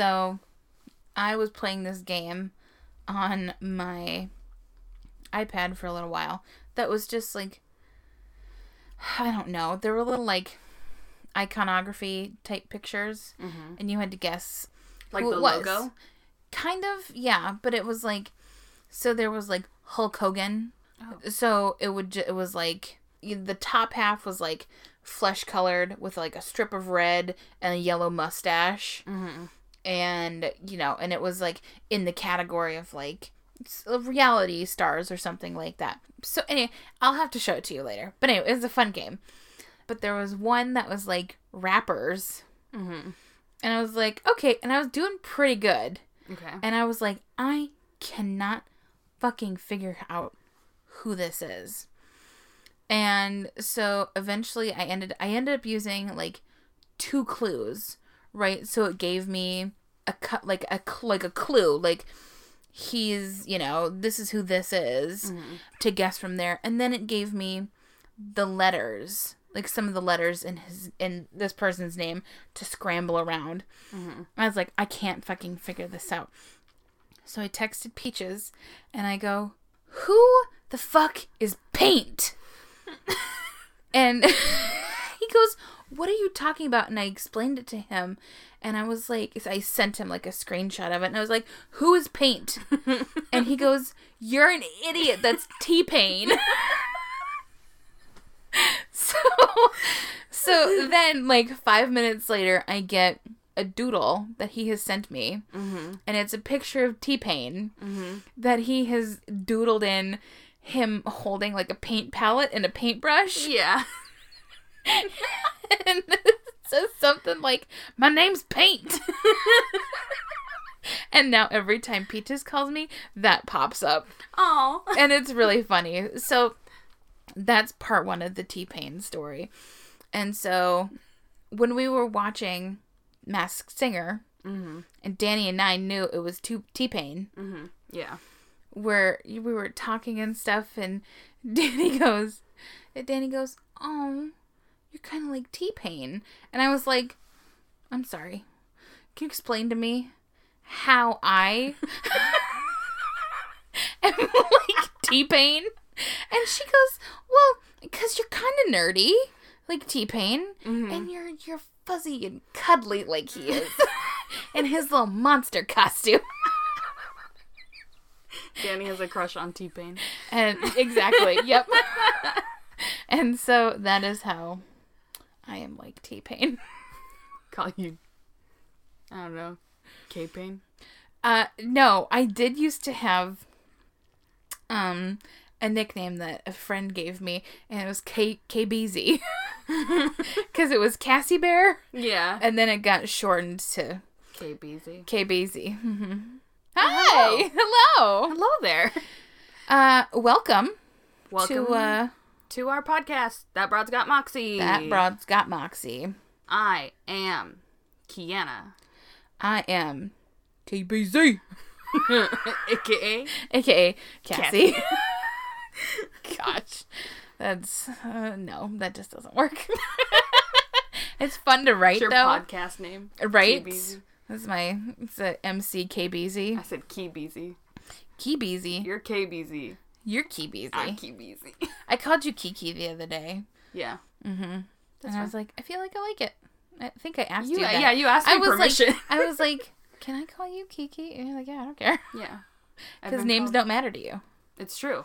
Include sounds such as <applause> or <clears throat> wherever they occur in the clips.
so I was playing this game on my iPad for a little while that was just like I don't know. There were little like iconography type pictures and you had to guess Like who the it was. logo. Kind of, yeah, but it was like so there was like Hulk Hogan. So it would ju- it was like the top half was like flesh colored with like a strip of red and a yellow mustache. Mm-hmm. And you know, and it was like in the category of like reality stars or something like that. So anyway, I'll have to show it to you later. But anyway, it was a fun game. But there was one that was like rappers. Mm-hmm. And I was like, okay, and I was doing pretty good. Okay. And I was like, I cannot fucking figure out who this is. And so eventually I ended I ended up using like two clues, right? So it gave me a cut like a like a clue, like he's, you know, this is who this is mm-hmm. to guess from there. And then it gave me the letters, like some of the letters in his in this person's name to scramble around. Mm-hmm. I was like, I can't fucking figure this out. So I texted Peaches and I go, Who the fuck is Paint? <laughs> and <laughs> he goes, What are you talking about? And I explained it to him. And I was like, I sent him like a screenshot of it. And I was like, Who is Paint? <laughs> and he goes, You're an idiot. That's T Pain. <laughs> so, so then, like five minutes later, I get a doodle that he has sent me, mm-hmm. and it's a picture of T Pain mm-hmm. that he has doodled in him holding like a paint palette and a paintbrush, Yeah. <laughs> and it says something like, "My name's Paint." <laughs> and now every time Peaches calls me, that pops up Oh. and it's really funny. So that's part one of the T Pain story. And so when we were watching Masked Singer, mm-hmm. and Danny and I knew it was T Pain, mm-hmm. Yeah. where we were talking and stuff, and <laughs> Danny goes, Danny goes, "Oh, you're kind of like T Pain," and I was like, "I'm sorry. Can you explain to me how I <laughs> am like T Pain?" And she goes, "Well, because you're kind of nerdy, like T Pain, mm-hmm. and you're you're fuzzy and cuddly like he is, <laughs> in his little monster costume." Danny has a crush on T Pain. And exactly, yep. <laughs> and so that is how I am like T Pain. Call <laughs> you. I don't know. K Pain. Uh no, I did used to have um a nickname that a friend gave me and it was K KBZ. <laughs> Cuz it was Cassie Bear Yeah. and then it got shortened to K BZ. KBZ. hmm Hi. Hello. Hello there. Uh welcome, Welcome to uh to our podcast. That broad's got Moxie. That Broad's Got Moxie. I am Kiana, I am KBZ. aka <laughs> aka Cassie. <laughs> Gosh, that's uh, no, that just doesn't work. <laughs> it's fun to write your though, podcast name. right? KBZ. That's my it's a MC KBZ. I said Key BZ. KBZ. You're KBZ. You're KBZ. I'm Key BZ. <laughs> I called you Kiki the other day, yeah. Mm-hmm. And That's I was like, I feel like I like it. I think I asked You, you. that. yeah, you asked me I was permission. like, I was <laughs> like, can I call you Kiki? And you're like, yeah, I don't care yeah. Because <laughs> names called- don't matter to you. It's true.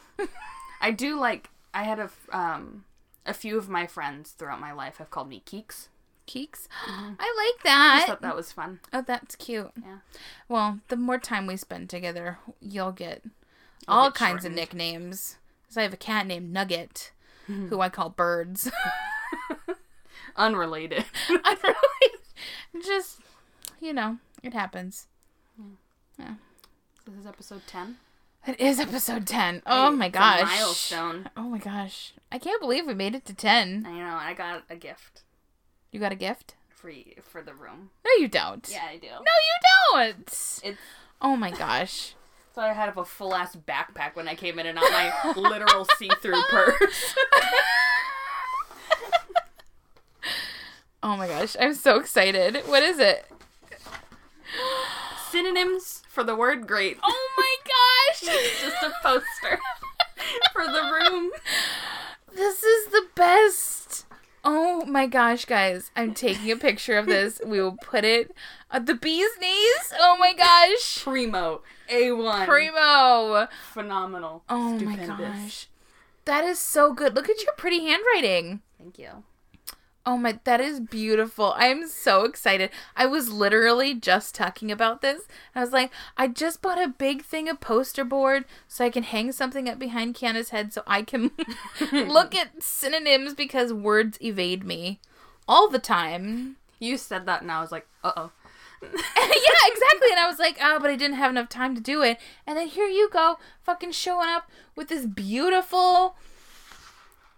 I do like. I had a um a few of my friends throughout my life have called me Keeks. Keeks. <gasps> Mm-hmm. I like I that. just thought that was fun. Oh, that's cute. Yeah. Well, the more time we spend together, you'll get All kinds shortened. of nicknames. Because I have a cat named Nugget, Mm-hmm. who I call Birds. <laughs> Unrelated. <laughs> Really <laughs> just, you know, it happens. Yeah. This is episode ten. It is episode 10. Oh my It's a gosh. milestone. Oh my gosh. I can't believe we made it to 10. I know. I got a gift You got a gift? for you, for the room. No, you don't. Yeah, I do. No, you don't. It's Oh my gosh. So I had a full ass backpack when I came in and not my literal <laughs> see through purse. Oh my gosh. I'm so excited. What is it? Synonyms for the word great. Oh my gosh! It's <laughs> just a poster for the room. <laughs> This is the best. Oh my gosh, guys. I'm taking a picture of this. We will put it at the bee's knees. Oh my gosh. Primo. A1. Primo. Phenomenal. Oh Stupendous. my gosh. That is so good. Look at your pretty handwriting. Thank you. Oh my, that is beautiful. I am so excited. I was literally just talking about this. I was like, I just bought a big thing of poster board so I can hang something up behind Kiana's head so I can <laughs> look at synonyms because words evade me all the time. You said that and I was like, uh oh. <laughs> yeah, exactly. And I was like, oh, but I didn't have enough time to do it. And then here you go, fucking showing up with this beautiful,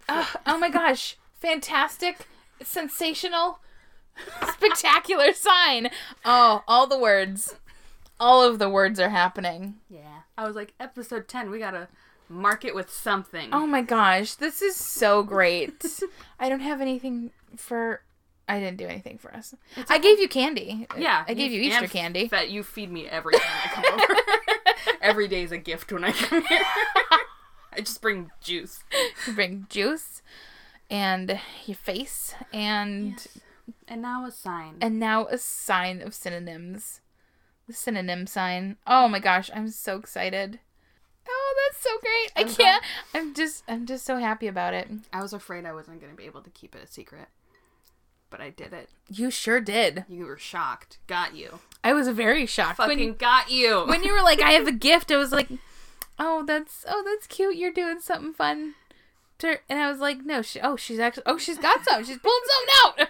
Ugh, oh my gosh, fantastic, sensational, <laughs> spectacular sign. Oh, all the words. All of the words are happening. Yeah. I was like, episode 10, we gotta mark it with something. Oh my gosh, this is so great. <laughs> I don't have anything for. I didn't do anything for us. I gave you candy. yeah. I gave you Easter and candy. That you feed me every time I come over. <laughs> every day is a gift when I come here. I just bring juice. You bring juice and your face and And now a sign. and now a sign of synonyms. The synonym sign. Oh my gosh, I'm so excited. Oh, that's so great. I I'm can't I'm just I'm just so happy about it. I was afraid I wasn't going to be able to keep it a secret. But I did it. You sure did. You were shocked. Got you. I was very shocked Fucking when got you. when you were like I have a gift. I was like, "Oh, that's oh, that's cute. You're doing something fun." To- And I was like, "No, she oh, she's actually oh, she's got some. She's pulling something out."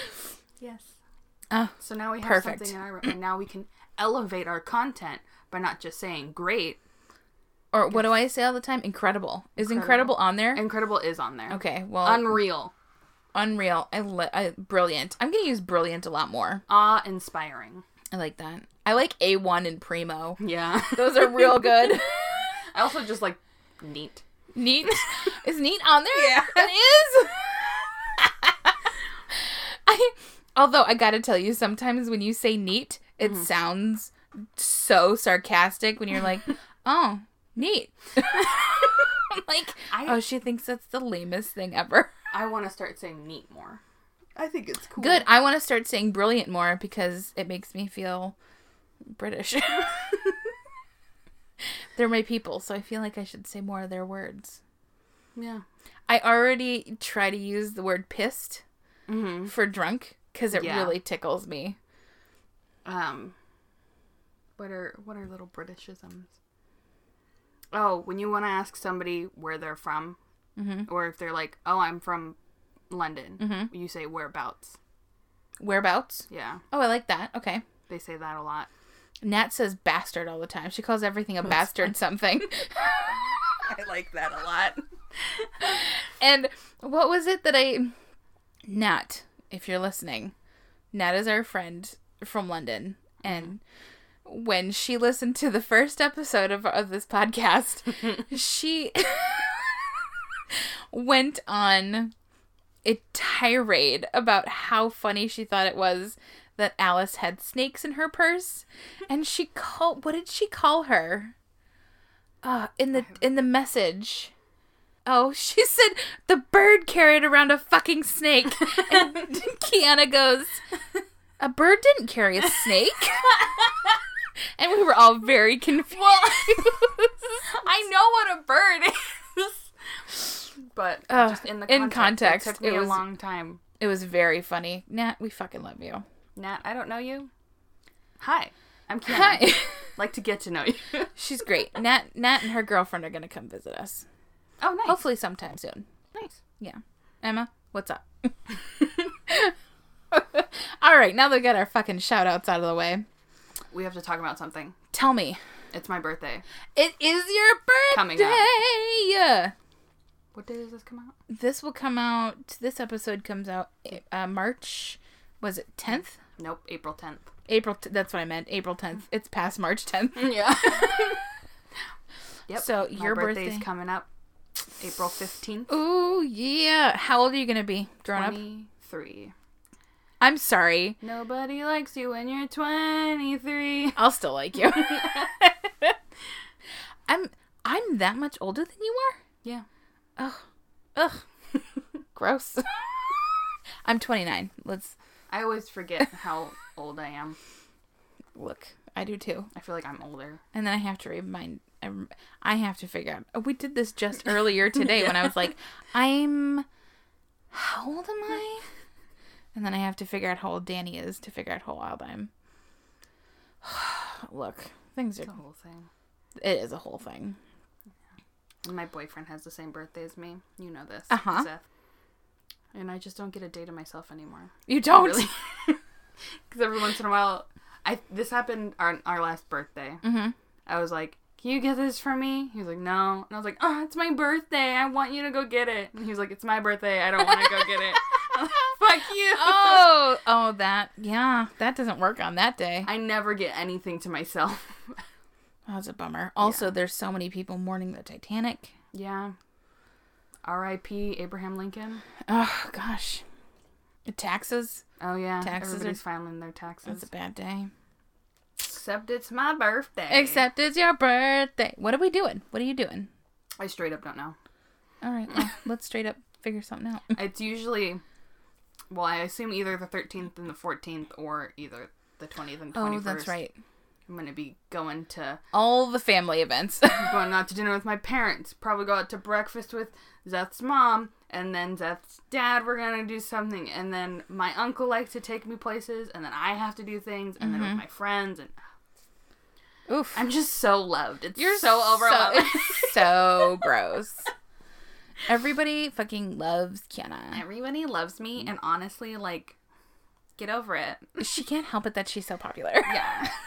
<laughs> yes. Oh, So now we have Perfect. something in our and now we can elevate our content by not just saying great. or what do I say all the time? Incredible. Is Incredible. incredible on there? Incredible is on there. Okay, well, Unreal. unreal. I, li- I brilliant. I'm gonna use brilliant a lot more. Awe inspiring. I like that. I like A1 and Primo. Yeah. Those are real good. <laughs> I also just like neat. Neat. <laughs> Is neat on there? Yeah. It is. <laughs> I although I gotta tell you, sometimes when you say neat, it Mm-hmm. sounds so sarcastic when you're like, <laughs> oh, neat. I'm like, I- oh, she thinks that's the lamest thing ever. I want to start saying neat more. I think it's cool. Good. I want to start saying brilliant more because it makes me feel British. <laughs> They're my people, so I feel like I should say more of their words. Yeah. I already try to use the word pissed Mm-hmm. for drunk because it Yeah. really tickles me. Um. What are what are little Britishisms? Oh, when you want to ask somebody where they're from, Mhm. or if they're like, "Oh, I'm from London," Mhm. you say whereabouts. Whereabouts? Yeah, Oh, I like that. Okay. they say that a lot. Nat says bastard all the time. She calls everything a bastard something. <laughs> I like that a lot. <laughs> And what was it that I. Nat, if you're listening, Nat is our friend from London. Mm-hmm. And when she listened to the first episode of, of this podcast, <laughs> she went on a tirade about how funny she thought it was that Alice had snakes in her purse. And she called. What did she call her? Uh, in the in the message. Oh, <laughs> she said the bird carried around a fucking snake. And <laughs> Kiana goes, A bird didn't carry a snake. and we were all very confused. <laughs> I know what a bird is, but just in the in context, context, it took me it a long time. it was very funny. Nat, we fucking love you. Nat, I don't know you. Hi, I'm Kiana. Hi. <laughs> Like to get to know you. <laughs> She's great. Nat Nat and her girlfriend are gonna come visit us. oh, nice. Hopefully sometime soon. nice. Yeah. Emma, what's up? <laughs> all right, now that we got our fucking shout outs out of the way. We have to talk about something. Tell me. It's my birthday. It is your birthday. Coming up. What day does this come out? This will come out. This episode comes out uh, March. Was it tenth? Nope, April 10th. April. T- that's what I meant. April tenth. It's past March tenth. <laughs> Yeah. yep. So My your birthday's birthday. coming up April 15th. Ooh yeah. How old are you gonna be? Grown up. 23. I'm sorry. Nobody likes you when you're 23. I'll still like you. <laughs> <laughs> I'm I'm that much older than you are? Yeah. Ugh. Ugh. Gross. I'm 29. Let's I always forget how old I am. look. I do too. I feel like I'm older. And then I have to remind I have to figure out. Oh, we did this just earlier <laughs> today when I was like, I'm how old am I? And then I have to figure out how old Danny is to figure out how old I'm. <sighs> Look, things are It's a whole thing. it is a whole thing. And my boyfriend has the same birthday as me. You know this. Uh-huh. Seth. And I just don't get a day to myself anymore. You don't Really? <laughs> Because every once in a while, I this happened our our last birthday. Mhm. I was like, "Can you get this for me?" He was like, "No," and I was like, "Oh, it's my birthday. I want you to go get it." And he was like, "It's my birthday. I don't want to go get it." <laughs> Like, Fuck you. Oh, oh that yeah, that doesn't work on that day. I never get anything to myself. <laughs> Oh, that's a bummer. Also, there's so many people mourning the Titanic. yeah. R.I.P. Abraham Lincoln. Oh gosh, The taxes. Oh yeah, Taxes are- filing their That's taxes. a bad day. Except it's my birthday. Except it's your birthday. What are we doing? What are you doing? I straight up don't know. All right, well, <laughs> let's straight up figure something out. It's usually, well, I assume either the 13th and the 14th, or either the 20th and 21st. Oh, that's right. I'm gonna be going to All the family events. <laughs> going out to dinner with my parents. Probably go out to breakfast with Seth's mom, and then Seth's dad. We're gonna do something, and then my uncle likes to take me places, and then I have to do things, and Mm-hmm. then with my friends, and Oof. I'm just so loved. It's You're so overwhelming. it's <laughs> so gross. Everybody fucking loves Kiana. Everybody loves me, and honestly, like, get over it. She can't help it that she's so popular. Yeah. <laughs>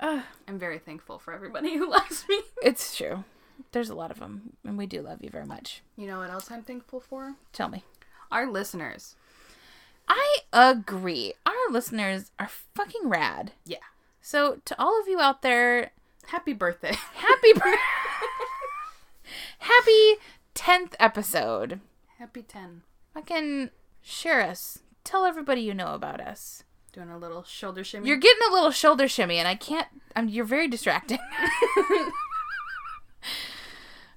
I'm very thankful for everybody who <laughs> loves me. It's true. There's a lot of them, and we do love you very much. You know what else I'm thankful for? Tell me. Our listeners. I agree. Our listeners are fucking rad. Yeah. So to all of you out there, Happy birthday. happy <laughs> bir- <laughs> happy 10th episode. Happy 10. Fucking share us. Tell everybody you know about us. Doing a little shoulder shimmy. You're getting a little shoulder shimmy, and I can't. I'm, you're very distracting. <laughs>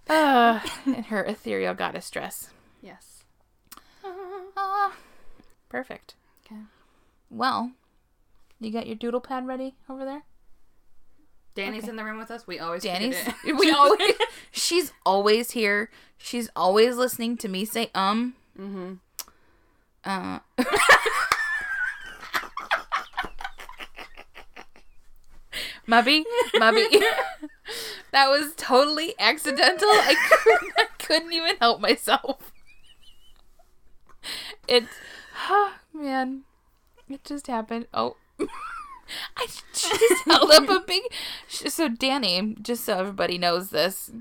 uh, and her ethereal goddess dress. Yes. Ah, perfect. Okay. Well, you got your doodle pad ready over there? Danny's Okay. in the room with us. We always Danny's. <laughs> <laughs> We always. She's always here. She's always listening to me say um. Mhm. Uh. Mubby, Mubby. <laughs> that was totally accidental. I couldn't, I couldn't even help myself. It, oh, man, it just happened. Oh, <laughs> I just held up a big. So Danny, just so everybody knows this,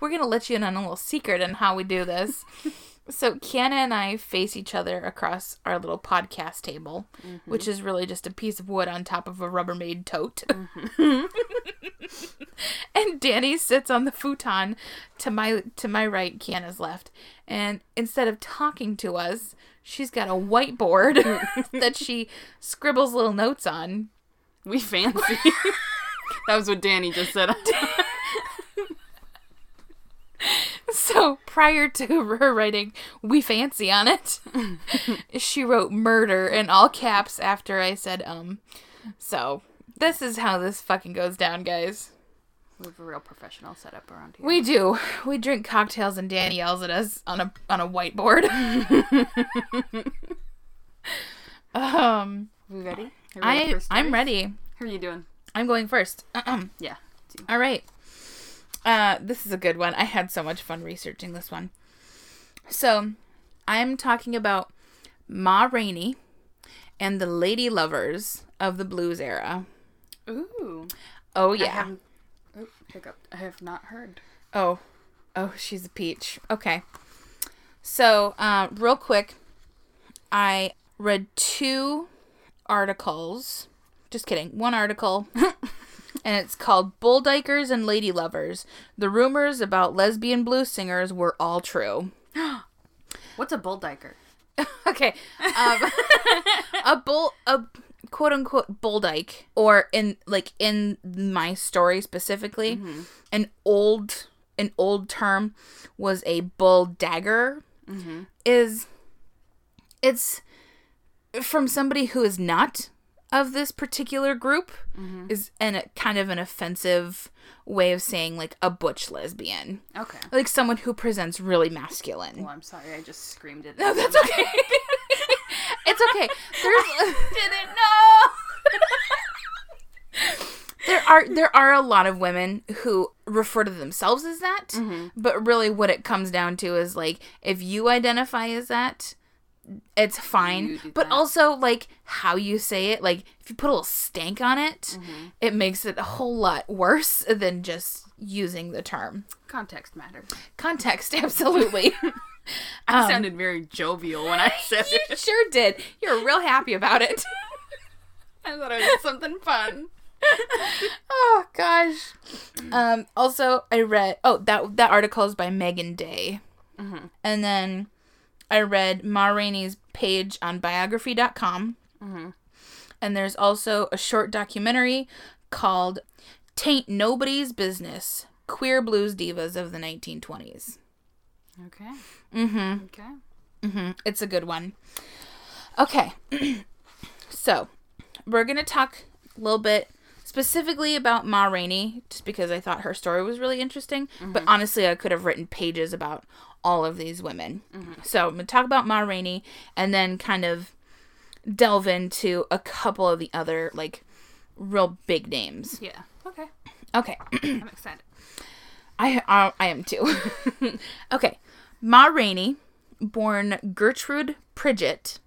we're gonna let you in on a little secret on how we do this. So Kiana and I face each other across our little podcast table, mm-hmm. which is really just a piece of wood on top of a Rubbermaid tote. Mm-hmm. <laughs> and Danny sits on the futon to my to my right, Kiana's left. And instead of talking to us, she's got a whiteboard <laughs> that she scribbles little notes on. We fancy. <laughs> that was what Danny just said. <laughs> So prior to <laughs> her writing "we fancy" on it, <laughs> she wrote "murder" in all caps after I said "um." So this is how this fucking goes down, guys. we have a real professional setup around here. We do. We drink cocktails and Danny yells at us on a on a whiteboard. um, we ready? Are we ready i i'm ready. How are you doing? I'm going first. <clears throat> Yeah. All right. Uh, this is a good one. I had so much fun researching this one. So, I'm talking about Ma Rainey and the lady lovers of the blues era. Ooh. Oh I yeah. haven't- Oh, hiccup. I have not heard. Oh, oh, she's a peach. Okay. So, uh, real quick, I read two articles. Just kidding. One article. <laughs> and it's called Bull Dykers and Lady Lovers. The rumors about lesbian blues singers were all true. <gasps> What's a bull dyker? <laughs> okay. Um, <laughs> a bull, a quote unquote bull dyke, or in like in my story specifically, an old an old term was a bull dagger. Is it's from somebody who is not of this particular group mm-hmm. is an a kind of an offensive way of saying like a butch lesbian Okay. like someone who presents really masculine Well, I'm sorry. I just screamed it. no, that's okay. <laughs> it's okay. There's didn't know. <laughs> there are there are a lot of women who refer to themselves as that, mm-hmm. but really what it comes down to is like if you identify as that, it's fine. But that. also like how you say it, like if you put a little stank on it, mm-hmm. it makes it a whole lot worse than just using the term. Context matters. Context, <laughs> absolutely. <laughs> I um, sounded very jovial when I <laughs> said you it. sure did. You're real happy about it. I thought it was something fun. oh gosh. Um. Also, I read. Oh, that that article is by Megan Day. Mm-hmm. And then I read Ma Rainey's page on biography.com. Mm-hmm. And there's also a short documentary called "Tain't Nobody's Business: Queer Blues Divas of the 1920s." Okay. Mm-hmm. Okay. Mm-hmm. It's a good one. Okay. <clears throat> so, we're going to talk a little bit specifically about Ma Rainey, just because I thought her story was really interesting. But mm-hmm. honestly, I could have written pages about all of these women. So, I'm going to talk about Ma Rainey and then kind of delve into a couple of the other, like, real big names. Yeah. Okay. Okay. <clears throat> I'm excited. I, I I am too. <laughs> okay, Ma Rainey, born Gertrude Pridgett,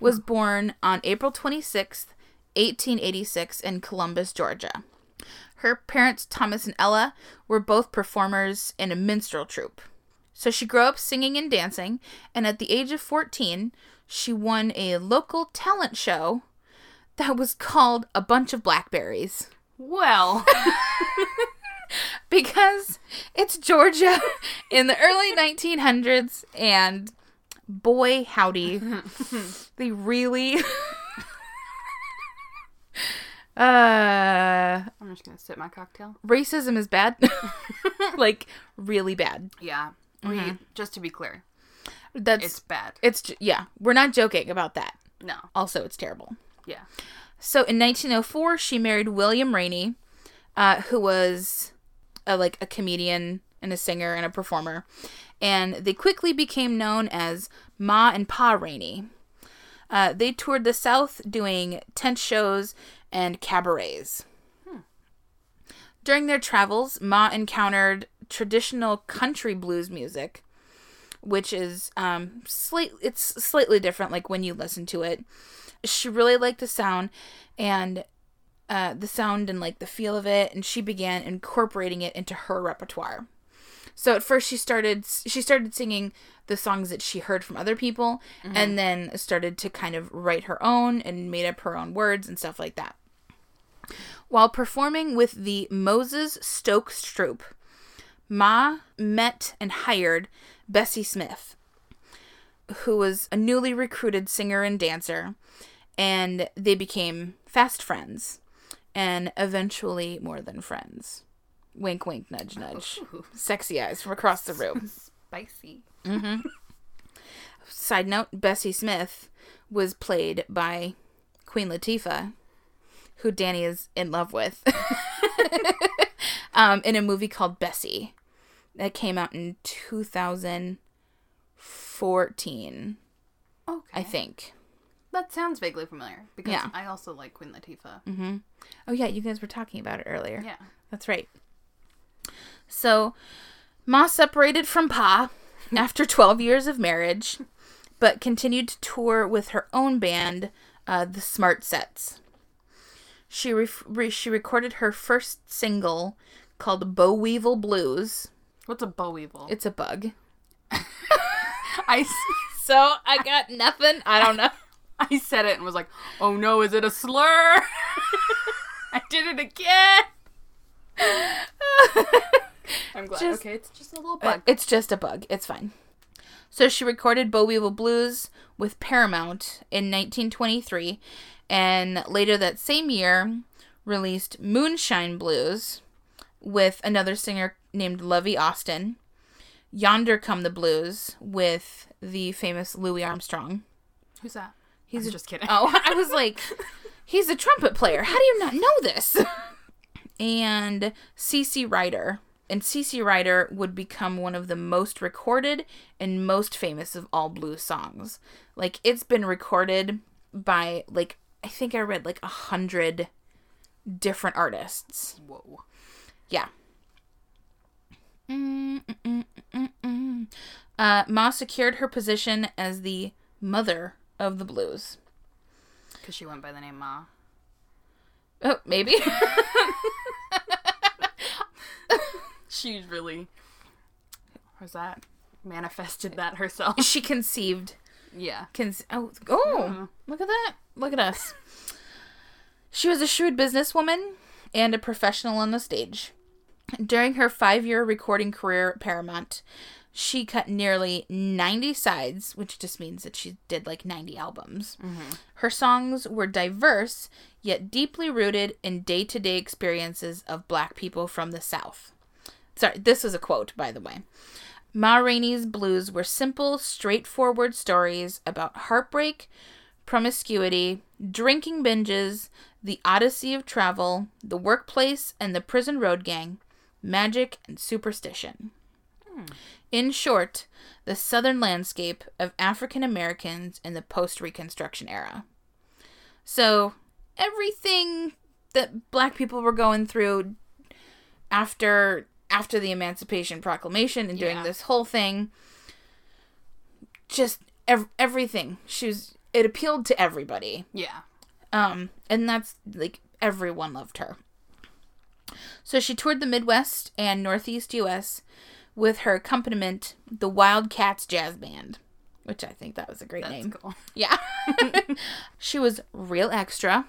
was born on April twenty sixth, eighteen eighty six, in Columbus, Georgia. Her parents, Thomas and Ella, were both performers in a minstrel troupe. So she grew up singing and dancing, and at the age of fourteen, she won a local talent show that was called A Bunch of Blackberries Well, <laughs> because it's Georgia in the early 1900s, and boy, howdy, <laughs> they really. <laughs> uh, I'm just gonna sip my cocktail. racism is bad, like really bad. Yeah. We just to be clear, That's it's bad. it's yeah, we're not joking about that. No. Also, it's terrible. Yeah. So in 1904, she married William Rainey, uh, who was a, like a comedian and a singer and a performer, and they quickly became known as Ma and Pa Rainey. Uh, they toured the South doing tent shows and cabarets. During their travels, Ma encountered traditional country blues music, which is um slight it's slightly different like when you listen to it. She really liked the sound and uh the sound and like the feel of it and she began incorporating it into her repertoire. So at first she started she started singing the songs that she heard from other people and then started to kind of write her own and made up her own words and stuff like that. While performing with the Moses Stokes troupe, Ma met and hired Bessie Smith, who was a newly recruited singer and dancer, and they became fast friends and eventually more than friends. Wink, wink, nudge, nudge. Ooh. Sexy eyes from across the room. <laughs> Spicy. Side note Bessie Smith was played by Queen Latifah, who Danny is in love with, <laughs> um, in a movie called Bessie that came out in 2014, Okay. I think. That sounds vaguely familiar because Yeah. I also like Queen Latifah. Oh, yeah, you guys were talking about it earlier. Yeah. That's right. So, Ma separated from Pa <laughs> after 12 years of marriage, but continued to tour with her own band, uh, the Smart Sets. She ref- re- she recorded her first single called Boll Weevil Blues. What's a boll weevil? It's a bug. <laughs> I, So I got nothing. I don't know. <laughs> I said it and was like, oh no, is it a slur? <laughs> I did it again. I'm glad. Just- okay, it's just a little Uh, bug. It's just a bug. It's fine. So she recorded Boll Weevil Blues with Paramount in 1923, and later that same year released Moonshine Blues with another singer named Lovie Austin. Yonder Come the Blues with the famous Louis Armstrong. Who's that? He's a- just kidding. Oh, I was like, <laughs> he's a trumpet player. How do you not know this? <laughs> and CC Ryder. And CC Ryder would become one of the most recorded and most famous of all blues songs. Like, it's been recorded by, like, I think I read like a hundred different artists. Whoa. Yeah. Mm, mm, mm, mm, mm. Uh, Ma secured her position as the mother of the blues. Because she went by the name Ma. Oh, maybe. <laughs> She's really. Was that? Manifested that herself. <laughs> she conceived. Yeah. Conce- oh, oh, Mhm. look at that. Look at us. She was a shrewd businesswoman and a professional on the stage. During her five year recording career at Paramount, she cut nearly 90 sides, which just means that she did like 90 albums. Mm-hmm. Her songs were diverse, yet deeply rooted in day to day experiences of black people from the South. Sorry, this is a quote, by the way. Ma Rainey's blues were simple, straightforward stories about heartbreak, promiscuity, drinking binges, the odyssey of travel, the workplace and the prison road gang, magic and superstition. In short, the southern landscape of African Americans in the post Reconstruction era. So, everything that black people were going through after after the Emancipation Proclamation and doing Yeah. this whole thing just ev- everything. She was it appealed to everybody. Yeah. Um, and that's like everyone loved her. So she toured the Midwest and Northeast US with her accompaniment, the Wildcats Jazz Band, which I think that was a great That's name. cool. <laughs> Yeah. <laughs> she was real extra.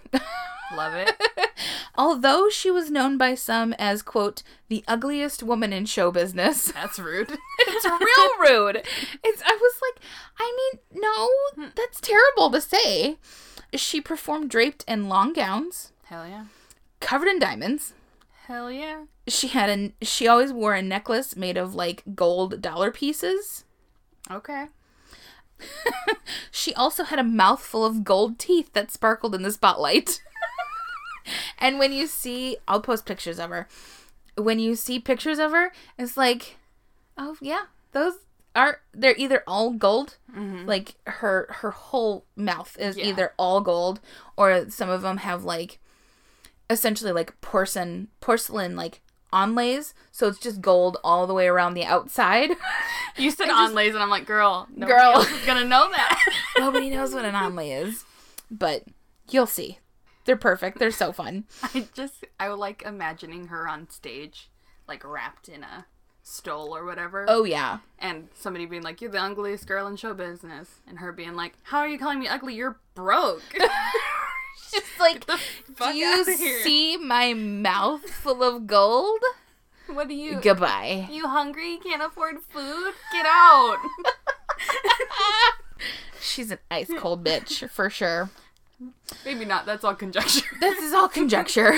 Love it. <laughs> Although she was known by some as, quote, the ugliest woman in show business. That's rude. It's real rude. It's I was like, I mean, no, hmm. that's terrible to say. She performed draped in long gowns, Hell yeah. covered in diamonds. Hell yeah. She had a she always wore a necklace made of like gold dollar pieces. Okay. <laughs> She also had a mouthful of gold teeth that sparkled in the spotlight. <laughs> and when you see, I'll post pictures of her. When you see pictures of her, it's like, oh yeah, those are they're either all gold, mm-hmm. like her her whole mouth is Yeah. either all gold, or some of them have like, essentially like porcelain porcelain like onlays, so it's just gold all the way around the outside. You said <laughs> just- onlays, and I'm like, girl, Girl. else is gonna know that. <laughs> Nobody knows what an onlay is, but you'll see. They're perfect. They're so fun. <laughs> I just, I like imagining her on stage, like wrapped in a stole or whatever, Oh yeah. and somebody being like, "You're the ugliest girl in show business," and her being like, "How are you calling me ugly? You're broke." <laughs> Just like, do you see my mouth full of gold? what are you? Goodbye. You hungry? Can't afford food? Get out! <laughs> <laughs> She's an ice cold bitch for sure. Maybe not. That's all conjecture. This is all conjecture.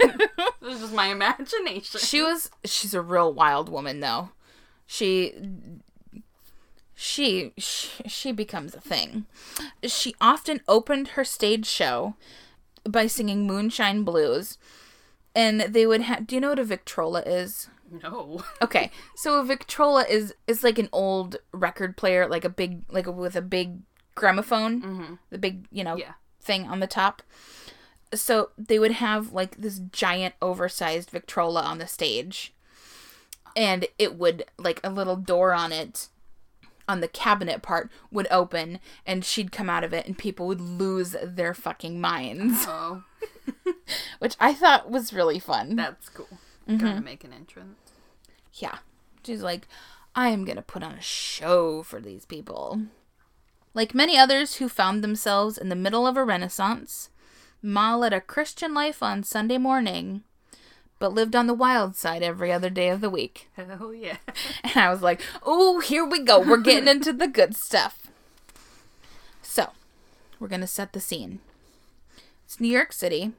this is just my imagination. she was she's a real wild woman though. She she she, she becomes a thing. She often opened her stage show by singing Moonshine Blues. And they would have do you know what a Victrola is? No. <laughs> Okay, so a Victrola is is like an old record player, like a big like a, with a big gramophone, Mm-hmm. the big you know Yeah. thing on the top. So they would have like this giant oversized Victrola on the stage, and it would like a little door on it on the cabinet part would open and she'd come out of it and people would lose their fucking minds <laughs> Oh, which i thought was really fun that's cool. Mm-hmm. Gonna make an entrance. Yeah. She's like, I am going to put on a show for these people. Like many others who found themselves in the middle of a renaissance, Ma led a Christian life on Sunday morning, but lived on the wild side every other day of the week. Hell <laughs> oh, yeah. <laughs> And I was like, oh, here we go. We're getting <laughs> into the good stuff. So, we're going to set the scene. It's New York City.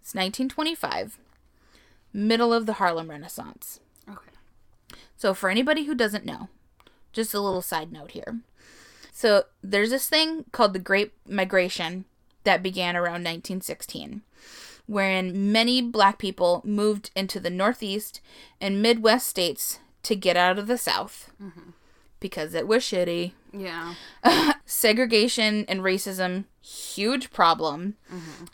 It's 1925, middle of the Harlem Renaissance. Okay. So, for anybody who doesn't know, just a little side note here. So, there's this thing called the Great Migration that began around 1916, wherein many black people moved into the Northeast and Midwest states to get out of the South because it was shitty. Yeah. <laughs> Segregation and racism, huge problem.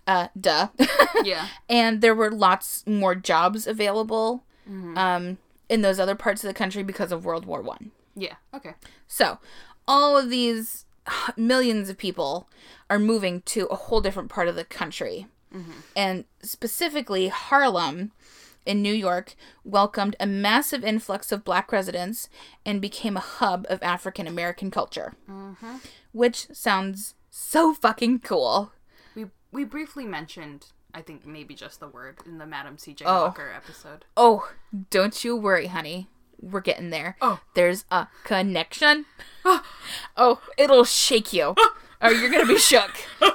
Uh, duh. <laughs> Yeah. and there were lots more jobs available um, in those other parts of the country because of World War One. Yeah. Okay. So, all of these millions of people are moving to a whole different part of the country. And specifically, Harlem in New York welcomed a massive influx of black residents and became a hub of African American culture. Mm-hmm. Which sounds so fucking cool. We we briefly mentioned, I think maybe just the word in the Madam C.J. Oh. Walker episode. Oh, don't you worry, honey. We're getting there. Oh. There's a connection. Ah. oh, it'll shake you. Ah. or you're going to be shook. <laughs>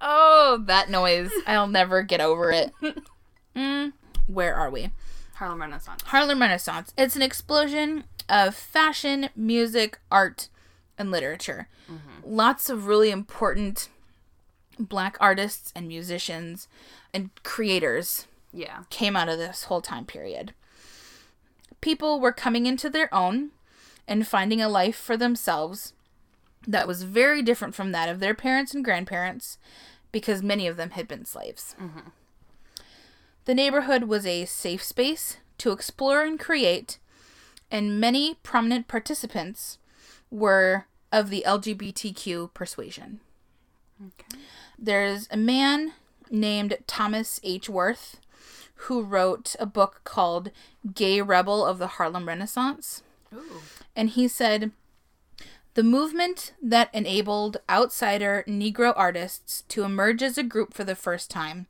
oh, that noise. <laughs> I'll never get over it. <laughs> Mm, where are we? Harlem Renaissance. Harlem Renaissance. It's an explosion of fashion, music, art, and literature. Lots of really important black artists and musicians and creators Yeah. came out of this whole time period. People were coming into their own and finding a life for themselves that was very different from that of their parents and grandparents because many of them had been slaves. Mm-hmm. The neighborhood was a safe space to explore and create, and many prominent participants were of the LGBTQ persuasion. Okay. There's a man named Thomas H. Wirth who wrote a book called Gay Rebel of the Harlem Renaissance. Ooh. And he said, the movement that enabled outsider Negro artists to emerge as a group for the first time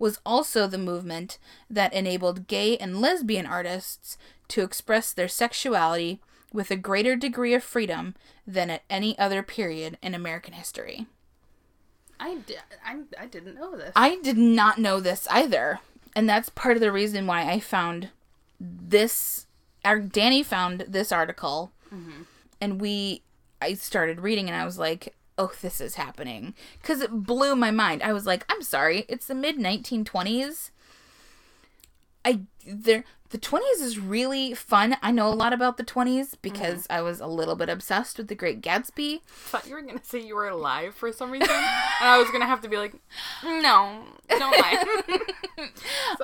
was also the movement that enabled gay and lesbian artists to express their sexuality with a greater degree of freedom than at any other period in American history. I, di- I, I didn't know this. I did not know this either. And that's part of the reason why I found this. Our, Danny found this article, mm-hmm. and we. I started reading, and I was like, "Oh, this is happening," because it blew my mind. I was like, "I'm sorry, it's the mid 1920s." I there the 20s is really fun. I know a lot about the 20s because mm-hmm. I was a little bit obsessed with The Great Gatsby. thought you were gonna say you were alive for some reason, and I was gonna have to be like, <laughs> no, don't lie. <laughs>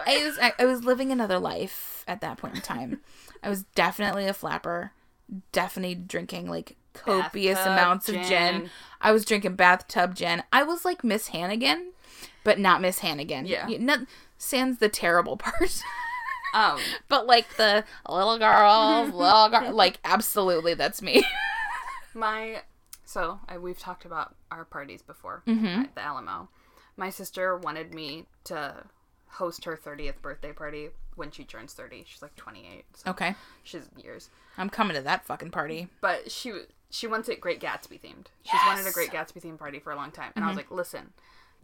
I was I, I was living another life at that point in time. I was definitely a flapper, definitely drinking like copious Bathtub amounts of gin. gin. I was drinking bathtub gin. I was like Miss Hannigan, but not Miss Hannigan. Yeah. Y- not sans the terrible part. um, <laughs> but like the little girl, <laughs> little girl, like absolutely that's me. <laughs> my so I, we've talked about our parties before Mm-hmm. at the Alamo. My sister wanted me to host her 30th birthday party when she turns 30. She's like 28, so okay, she's years. I'm coming to that fucking party. But she she wants it Great Gatsby themed. She's wanted a Great Gatsby themed party for a long time, and I was mm-hmm. like, listen.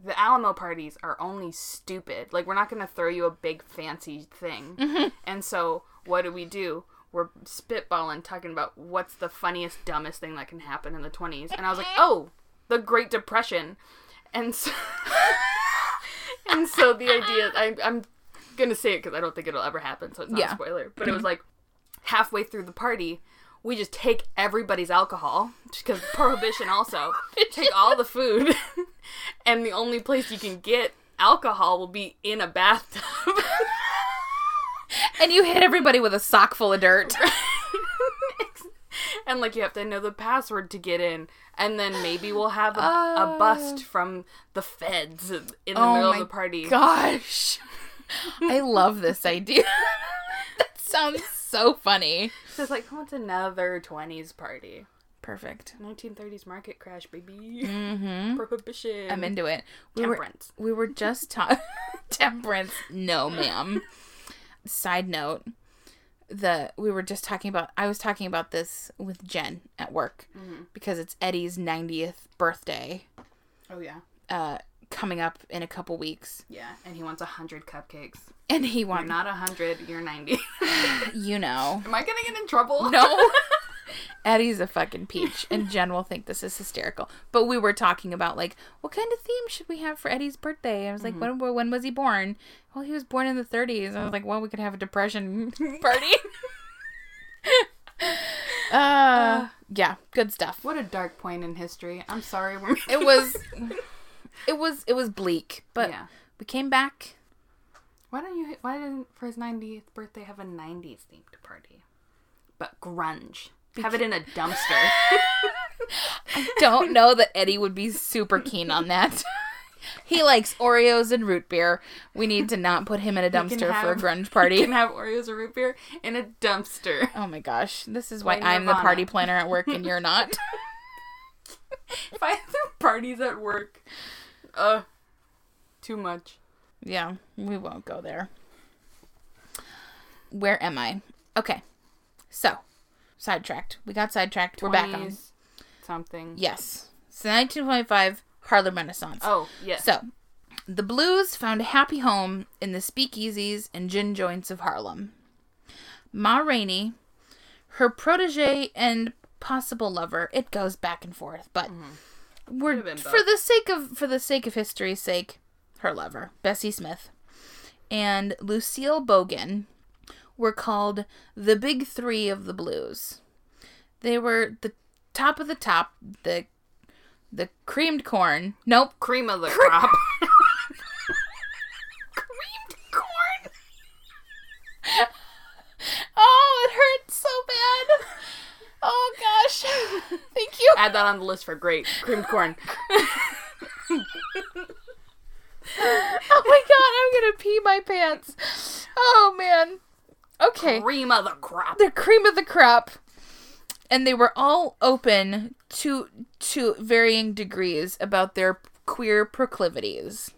The Alamo parties are only stupid. Like, we're not going to throw you a big fancy thing. Mm-hmm. And so, what do we do? We're spitballing, talking about what's the funniest, dumbest thing that can happen in the 20s. And I was like, <laughs> oh, the Great Depression. And so, <laughs> and so the idea, I, I'm going to say it because I don't think it'll ever happen, so it's not Yeah. a spoiler. But it was like halfway through the party, we just take everybody's alcohol because <laughs> prohibition also. Take all the food. <laughs> And the only place you can get alcohol will be in a bathtub. <laughs> And you hit everybody with a sock full of dirt. and like you have to know the password to get in. And then maybe we'll have a, a oh. bust from the feds in the Oh middle of the party. Gosh. I love this idea. that sounds so funny. so it's like what's another 20s party Perfect. 1930s market crash, baby. Mm-hmm. Prohibition. I'm into it. We were temperance. we were just talking <laughs> temperance. No, ma'am. Side note, the we were just talking about. I was talking about this with Jen at work because it's Eddie's 90th birthday oh yeah, uh, coming up in a couple weeks, yeah. And he wants a hundred cupcakes. and he wants not a hundred. You're ninety. <sighs> you know. Am I gonna get in trouble? No. <laughs> Eddie's a fucking peach, and Jen will think this is hysterical. But we were talking about like, what kind of theme should we have for Eddie's birthday? I was like, when when was he born? Well, he was born in the 30s. I was like, well, we could have a depression <laughs> party. <laughs> uh, yeah, good stuff. What a dark point in history. I'm sorry. We're It was, it was, it was bleak, but yeah. we came back. Why don't you? Why didn't for his 90th birthday have a 90s themed party? But grunge. Have it in a dumpster. <laughs> I don't know that Eddie would be super keen on that. <laughs> he likes Oreos and root beer. We need to not put him in a dumpster for a have- grunge you party. can have Oreos or root beer in a dumpster. <laughs> Oh my gosh, this is why Play I'm the party planner at work and you're not. If I threw parties at work, uh, too much. yeah, we won't go there. Where am I? Okay, so sidetracked. We got sidetracked. We're back on. Something. Yes, so 1925 Harlem Renaissance. Oh, yes. So, the Blues found a happy home in the speakeasies and gin joints of Harlem. Ma Rainey, her protege and possible lover, it goes back and forth, but we're for the sake of for the sake of history's sake, her lover, Bessie Smith, and Lucille Bogan were called the Big Three of the Blues. They were the top of the top, the the creamed corn. Nope, Cream of the crop. <laughs> <laughs> creamed corn. <laughs> oh, it hurts so bad. Oh gosh. <laughs> Thank you. Add that on the list for great. Creamed corn. <laughs> Oh my god, I'm gonna pee my pants. Oh man. Okay. Cream of the crop. The cream of the crop. And they were all open to to varying degrees about their queer proclivities.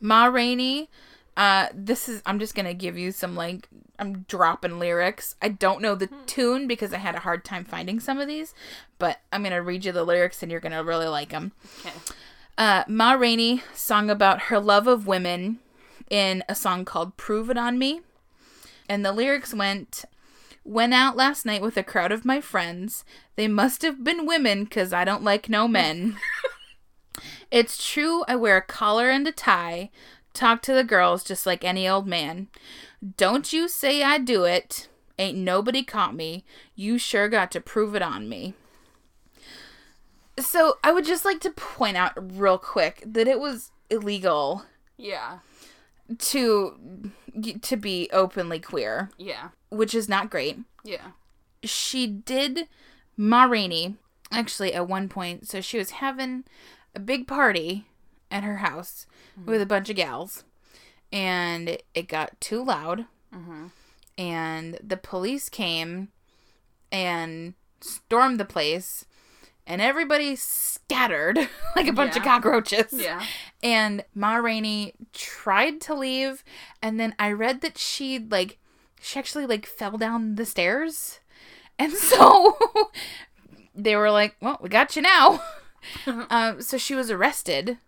Ma Rainey, uh, this is I'm just gonna give you some like I'm dropping lyrics. I don't know the tune because I had a hard time finding some of these, but I'm gonna read you the lyrics and you're gonna really like them. Okay. Uh, Ma Rainey song about her love of women in a song called Prove It On Me. And the lyrics went, Went out last night with a crowd of my friends. They must have been women, 'cause I don't like no men. <laughs> it's true, I wear a collar and a tie. Talk to the girls just like any old man. Don't you say I do it. Ain't nobody caught me. You sure got to prove it on me. So I would just like to point out real quick that it was illegal Yeah. to to be openly queer, Yeah. which is not great. Yeah. She did Ma Rainey actually at one point. So she was having a big party at her house mm-hmm. with a bunch of gals, and it got too loud, and the police came and stormed the place. And everybody scattered <laughs> like a bunch of cockroaches. Yeah. And Ma Rainey tried to leave, and then I read that she like she actually like fell down the stairs, <laughs> and so <laughs> they were like, "Well, we got you now." um, so she was arrested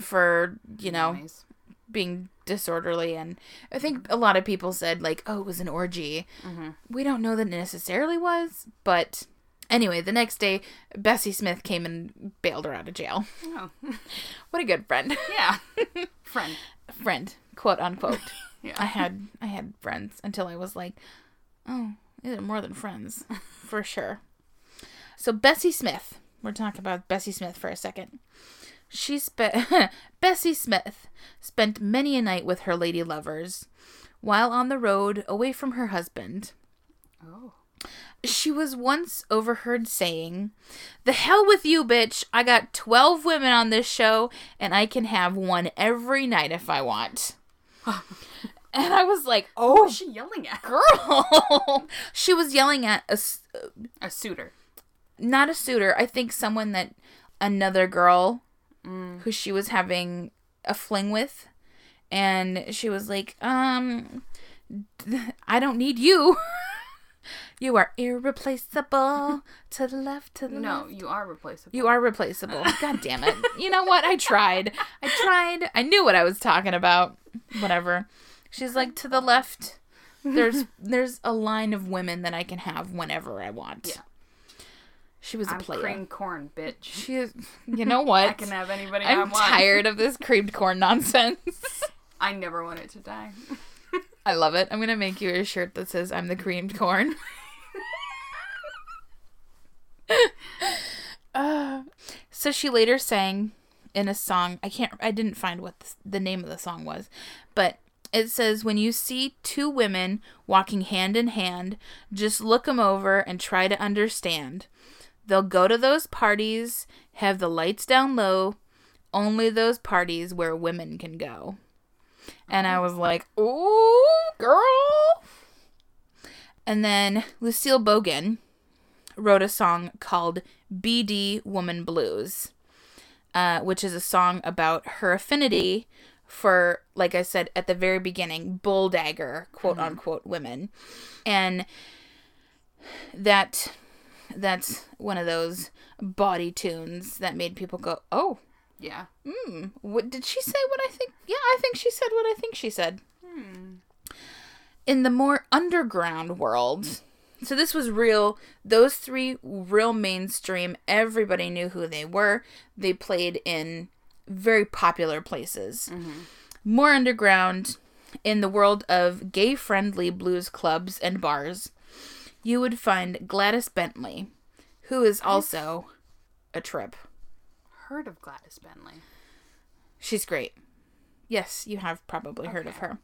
for you know Nice. being disorderly, and I think mm-hmm. a lot of people said like, "Oh, it was an orgy." Mm-hmm. We don't know that it necessarily was, but. Anyway, the next day, Bessie Smith came and bailed her out of jail. Oh. <laughs> What a good friend. <laughs> Yeah. Friend. friend, quote unquote. <laughs> Yeah. I had I had friends until I was like, oh, these are more than friends, for sure. So Bessie Smith, we're talking about Bessie Smith for a second. She spent <laughs> Bessie Smith spent many a night with her lady lovers, while on the road away from her husband. Oh. She was once overheard saying, The hell with you, bitch. I got 12 women on this show, and I can have one every night if I want. <laughs> and I was like, Oh, was she yelling at? girl. <laughs> she was yelling at a, a suitor. not a suitor. I think someone that another girl Mm. who she was having a fling with, and she was like, um, <laughs> I don't need you. <laughs> you are irreplaceable. to the left, to the No, left. you are replaceable. You are replaceable. God damn it. You know what? I tried. I tried. I knew what I was talking about. Whatever. She's like to the left. There's there's a line of women that I can have whenever I want. Yeah. She was a I'm player. cream corn, bitch. She is. You know <laughs> what? I can have anybody I I'm want. tired of this creamed corn nonsense. <laughs> I never want it to die. I love it. I'm gonna make you a shirt that says "I'm the creamed corn." Uh, <laughs> <sighs> so she later sang in a song. I can't. I didn't find what the, the name of the song was, but it says, "When you see two women walking hand in hand, just look them over and try to understand. They'll go to those parties, have the lights down low, only those parties where women can go." And I was like, "Ooh, girl." And then Lucille Bogan wrote a song called BD Woman Blues, uh, which is a song about her affinity for, like I said at the very beginning, bull dagger, quote unquote, women. And that that's one of those body tunes that made people go, oh, Yeah. Hmm. What did she say? What I think? Yeah, I think she said what I think she said. In the more underground world, so this was real. Those three real mainstream. Everybody knew who they were. They played in very popular places. More underground, in the world of gay-friendly blues clubs and bars, you would find Gladys Bentley, who is also a trip. Heard of Gladys Bentley. She's great. Yes, you have probably heard of her.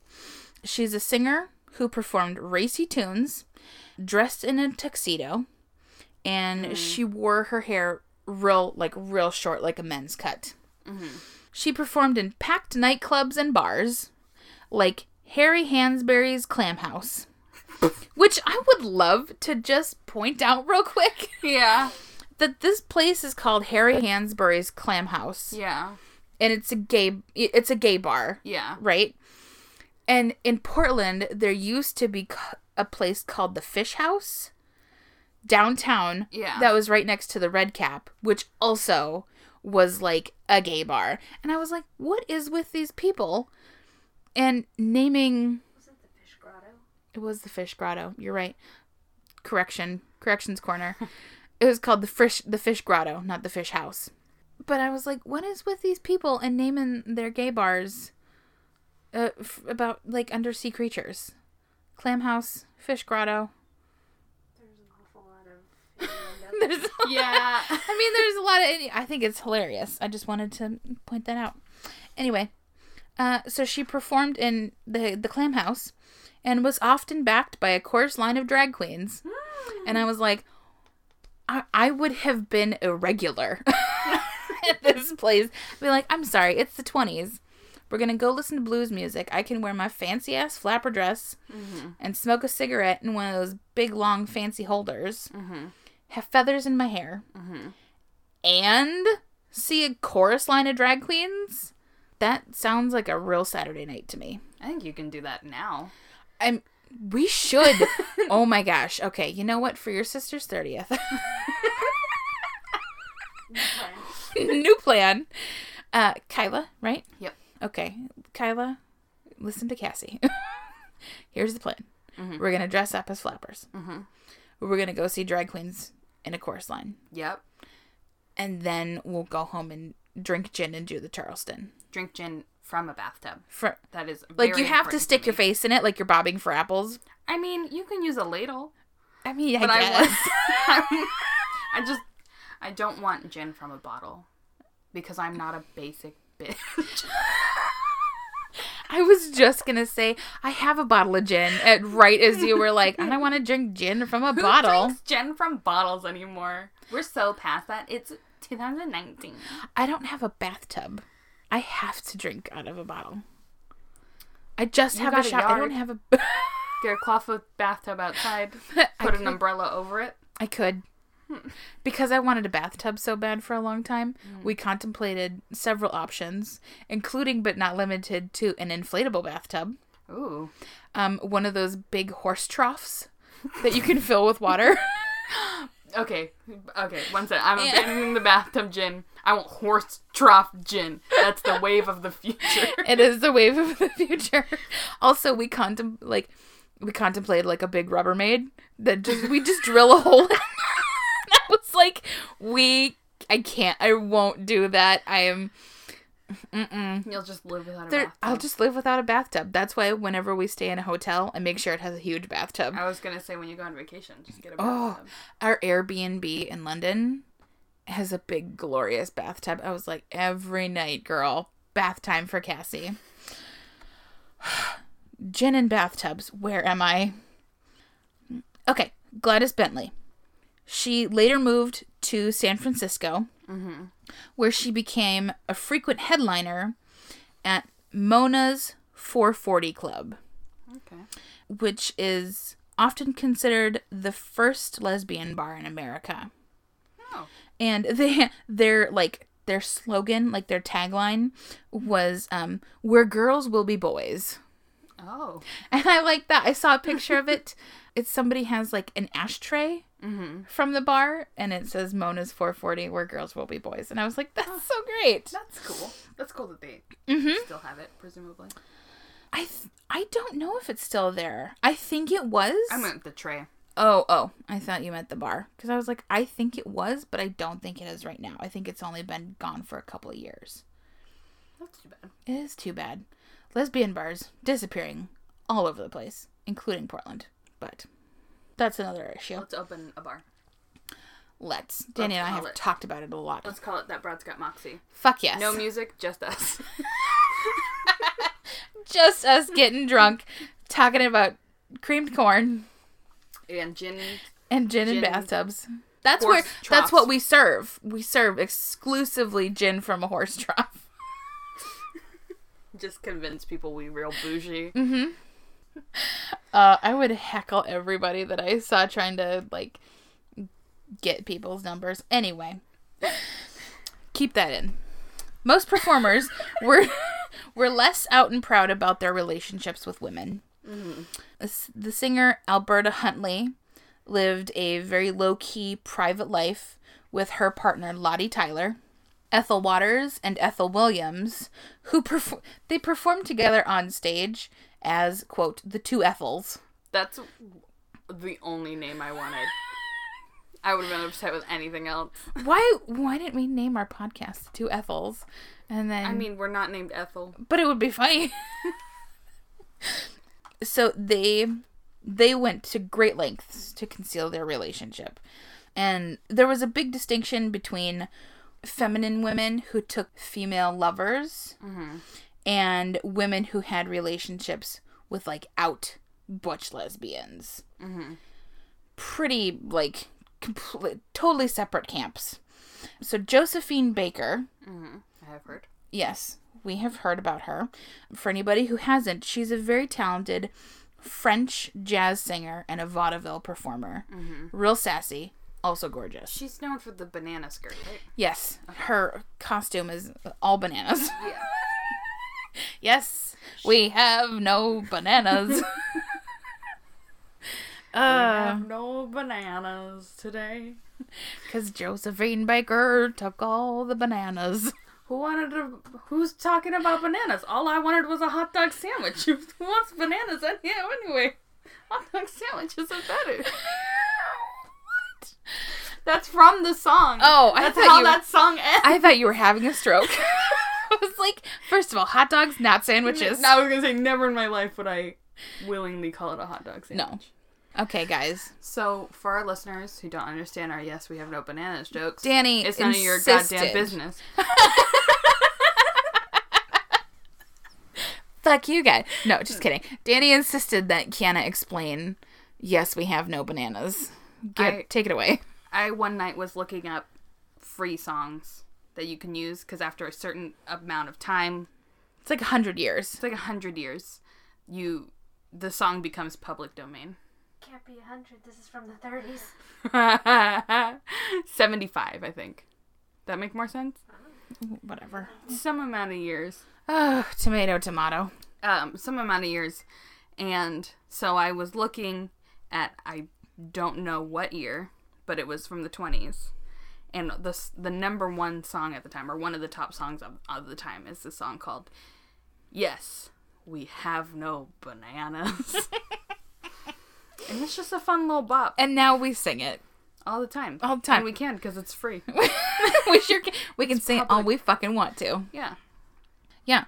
She's a singer who performed racy tunes, dressed in a tuxedo, and hmm. she wore her hair real, like, real short, like a men's cut. Mm-hmm. She performed in packed nightclubs and bars, like Harry Hansberry's Clam House, which I would love to just point out <laughs> real quick Yeah. that this place is called Harry Hansberry's Clam House Yeah. and it's a gay it's a gay bar Yeah. right and in portland there used to be a place called the fish house downtown Yeah. that was right next to the red cap which also was like a gay bar and i was like what is with these people and naming Was it the fish grotto? It was the fish grotto you're right correction corrections corner it was called the fish the fish grotto not the fish house but i was like what is with these people and naming their gay bars uh, f- about like undersea creatures clam house fish grotto There's an awful lot of <laughs> innuendo. there's Yeah. <laughs> I mean, there's a lot of. I think it's hilarious. I just wanted to point that out. Anyway, uh, so she performed in the the Clam House, and was often backed by a chorus line of drag queens. Hmm. And I was like, I, I would have been irregular <laughs> at this place. Be like, I'm sorry, it's the 20s. We're gonna go listen to blues music. I can wear my fancy ass flapper dress mm-hmm. and smoke a cigarette in one of those big long fancy holders. Mm-hmm. Have feathers in my hair mm-hmm. and see a chorus line of drag queens. That sounds like a real Saturday night to me. I think you can do that now. I'm. We should. oh my gosh. Okay, you know what? For your sister's thirtieth, new plan. New plan. Uh, Kyla, right? Yep. Okay, Kyla, listen to Cassie. <laughs> Here's the plan. We're gonna dress up as flappers. We're gonna go see drag queens in a chorus line, Yep. and then we'll go home and drink gin and do the Charleston. Drink gin from a bathtub. For, That is like you have to stick your face in it, like you're bobbing for apples. I mean, you can use a ladle, I mean, I but I guess. was. <laughs> <laughs> I just, I don't want gin from a bottle because I'm not a basic bitch. <laughs> I was just gonna say I have a bottle of gin. At right as you were like, I don't want to drink gin from a Who bottle. drinks gin from bottles anymore? We're so past that. It's 2019. I don't have a bathtub. I have to drink out of a bottle. I just You have a shower. I don't have a. <laughs> Get a clawfoot bathtub outside. <laughs> Put an umbrella over it. I could. because I wanted a bathtub so bad for a long time, we contemplated several options, including but not limited to an inflatable bathtub, Ooh. um, one of those big horse troughs that you can fill with water. <laughs> Okay, okay, one second. I'm abandoning the bathtub gin. I want horse trough gin. That's the wave of the future. <laughs> it is the wave of the future. Also, we contem like we contemplated like a big Rubbermaid that just we just drill a hole. in. <laughs> I was like, we, I can't, I won't do that. I am. Mm-mm. You'll just live without a There, bathtub. I'll just live without a bathtub. That's why whenever we stay in a hotel, I make sure it has a huge bathtub. I was gonna say when you go on vacation, just get a Oh, bathtub. our Airbnb in London has a big, glorious bathtub. I was like, every night, girl, bath time for Cassie. <sighs> Gin and bathtubs. Where am I? Okay, Gladys Bentley. She later moved to San Francisco, where she became a frequent headliner at Mona's 440 Club Okay. which is often considered the first lesbian bar in America. Oh. And <laughs> they their like their slogan, like their tagline was um where girls will be boys. Oh. And I like that. I saw a picture of it. It's somebody has like an ashtray Mm-hmm. from the bar and it says Mona's 440 where girls will be boys. And I was like, that's so great. That's cool. That's cool that they Mhm. still have it, presumably. I th- I don't know if it's still there. I think it was. I meant the tray. Oh, oh, I thought you meant the bar. Because I was like, I think it was, but I don't think it is right now. I think it's only been gone for a couple of years. That's too bad. It is too bad. Lesbian bars disappearing all over the place, including Portland. But that's another issue. Let's open a bar. Let's. Danny and I have it. talked about it a lot. Let's call it that Brad's got Moxie. Fuck yes. No <laughs> music, just us. <laughs> Just us getting drunk, talking about creamed corn and gin. and gin, and Gin. bathtubs. That's where. That's what we serve. We serve exclusively gin from a horse trough. <laughs> Just convince people we real bougie. Mm-hmm. Uh, I would heckle everybody that I saw trying to like get people's numbers. Anyway, keep that in. Most performers <laughs> were were less out and proud about their relationships with women. The- The singer Alberta Hunter lived a very low key private life with her partner Lottie Tyler. Ethel Waters and Ethel Williams, who perf- they performed together on stage as quote the two Ethels. That's the only name I wanted. <laughs> I would have been upset with anything else. Why why didn't we name our podcast the two Ethels? And then I mean, we're not named Ethel. but it would be funny. <laughs> so they they went to great lengths to conceal their relationship. And there was a big distinction between feminine women who took female lovers mm-hmm. And women who had relationships with like out butch lesbians. Mm-hmm. Pretty like complete, totally separate camps. So Josephine Baker, mm-hmm. I have heard. Yes, we have heard about her. For anybody who hasn't, she's a very talented French jazz singer and a vaudeville performer. Mm-hmm. Real sassy, also gorgeous. She's known for the banana skirt, right? Yes, her costume is all bananas. Yeah. <laughs> yes, we have no bananas. <laughs> <laughs> uh, we have no bananas today. because Josephine Baker took all the bananas. Who wanted to? Who's talking about bananas? All I wanted was a hot dog sandwich. <laughs> Who wants bananas any- anyway? Hot dog sandwiches are better. what? That's from the song. Oh, I that's thought how you- that song ends. I thought you were having a stroke. <laughs> I was like, first of all, hot dogs, not sandwiches. Now I was gonna say never in my life would I willingly call it a hot dog sandwich. No. Okay, guys. So for our listeners who don't understand our yes, we have no bananas jokes. Danny it's none of your goddamn business. <laughs> Fuck you guys. No, just kidding. Danny insisted that Kiana explain, yes, we have no bananas. Get, I- take it away. I one night was looking up free songs that you can use because after a certain amount of time, It's like a hundred years. it's like a hundred years, you the song becomes public domain. can't be a hundred. This is from the thirties. <laughs> 75, I think. That make more sense? Whatever. Some amount of years. Oh, tomato, tomato. Um, some amount of years. And so I was looking at, I don't know what year, but it was from the 20s. And the, the number one song at the time, or one of the top songs of, of the time, is this song called Yes, We Have No Bananas. <laughs> and it's just a fun little bop And now we sing it. all the time. All the time. And we can because it's free. <laughs> we sure can. We can sing it all we fucking want to. yeah. Yeah.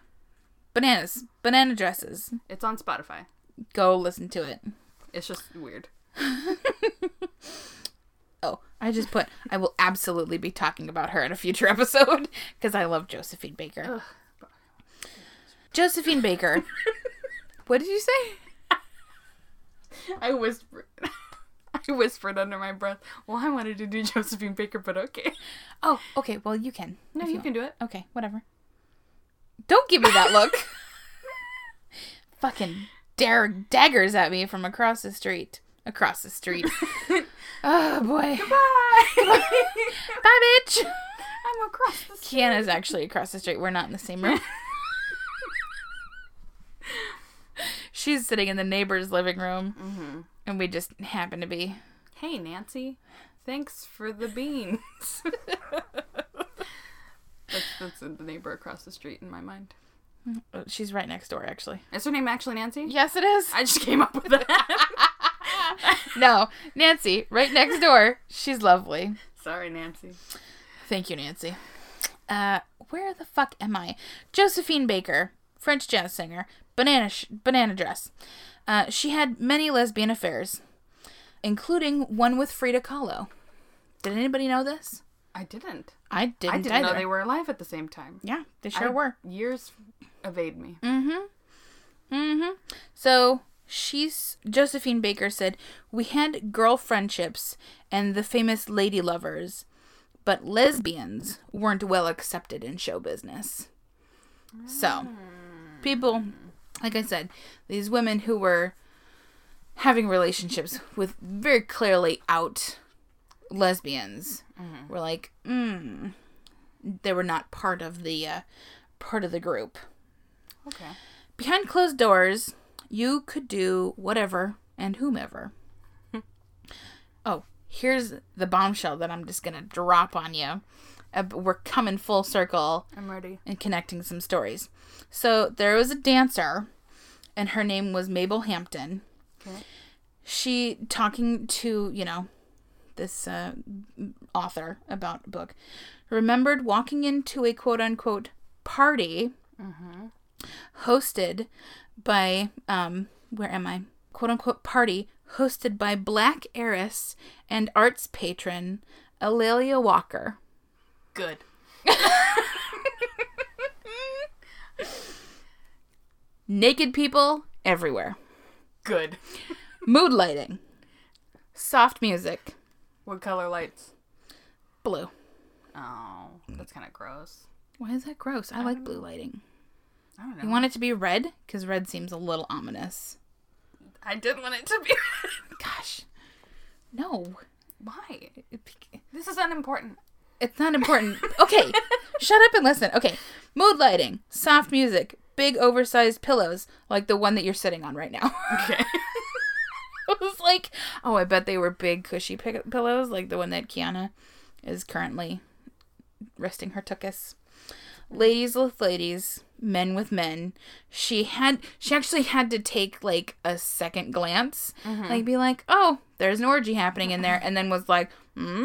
Bananas. Banana dresses. It's on Spotify. Go listen to it. It's just weird. <laughs> I just put, I will absolutely be talking about her in a future <laughs> episode because I love Josephine Baker. Josephine Baker. what did you say? I whispered. <laughs> I whispered under my breath. Well, I wanted to do Josephine Baker, but okay. Oh, okay. Well, you can. No, you want. can do it. Okay, whatever. Don't give me that look. <laughs> Fucking dare daggers at me from across the street. Across the street. Oh boy. Bye. Bye, bitch. <laughs> I'm across the street. Kiana's actually across the street. We're not in the same room. <laughs> She's sitting in the neighbor's living room, Mm-hmm. and we just happen to be. Hey, Nancy. Thanks for the beans. <laughs> that's, that's the neighbor across the street in my mind. uh, She's right next door, actually. Is her name actually Nancy? Yes, it is. I just came up with that. <laughs> no, Nancy, right next door. She's lovely. Sorry, Nancy. Thank you, Nancy. Uh, where the fuck am I? Josephine Baker, French jazz singer, banana sh- banana dress. Uh, she had many lesbian affairs, including one with Frida Kahlo. Did anybody know this? I didn't. I didn't. I didn't either. know they were alive at the same time. Yeah, they sure I- were. Years evade me. Mm-hmm. Mm-hmm. So she's Josephine Baker said we had girl friendships and the famous lady lovers, but lesbians weren't well accepted in show business. So people, like I said, these women who were having relationships with very clearly out lesbians were like, mm, they were not part of the uh, part of the group Okay. behind closed doors, you could do whatever and whomever. <laughs> oh, here's the bombshell that I'm just gonna drop on you. Uh, we're coming full circle I'm ready. and connecting some stories. So there was a dancer, and her name was Mabel Hampton. Okay. She talking to you know this uh, author about a book remembered walking into a quote unquote party hosted by um where am I quote unquote party hosted by black heiress and arts patron A'Lelia Walker. Good. <laughs> Naked people everywhere. Good. Mood lighting. Soft music. What color lights? Blue. Oh, that's kind of gross. Why is that gross? I like blue lighting. I don't know. You want it to be red? Because red seems a little ominous. I didn't want it to be. Gosh. No. Why? This is unimportant. It's not important. Okay. <laughs> Shut up and listen. Okay. Mood lighting. Soft music. Big oversized pillows. Like the one that you're sitting on right now. Okay. <laughs> I was like, oh, I bet they were big, cushy pi- pillows, like the one that Kiana is currently resting her tuchus. Ladies with ladies, men with men. She had, she actually had to take like a second glance, like be like, oh, there's an orgy happening in there, and then was like, hmm,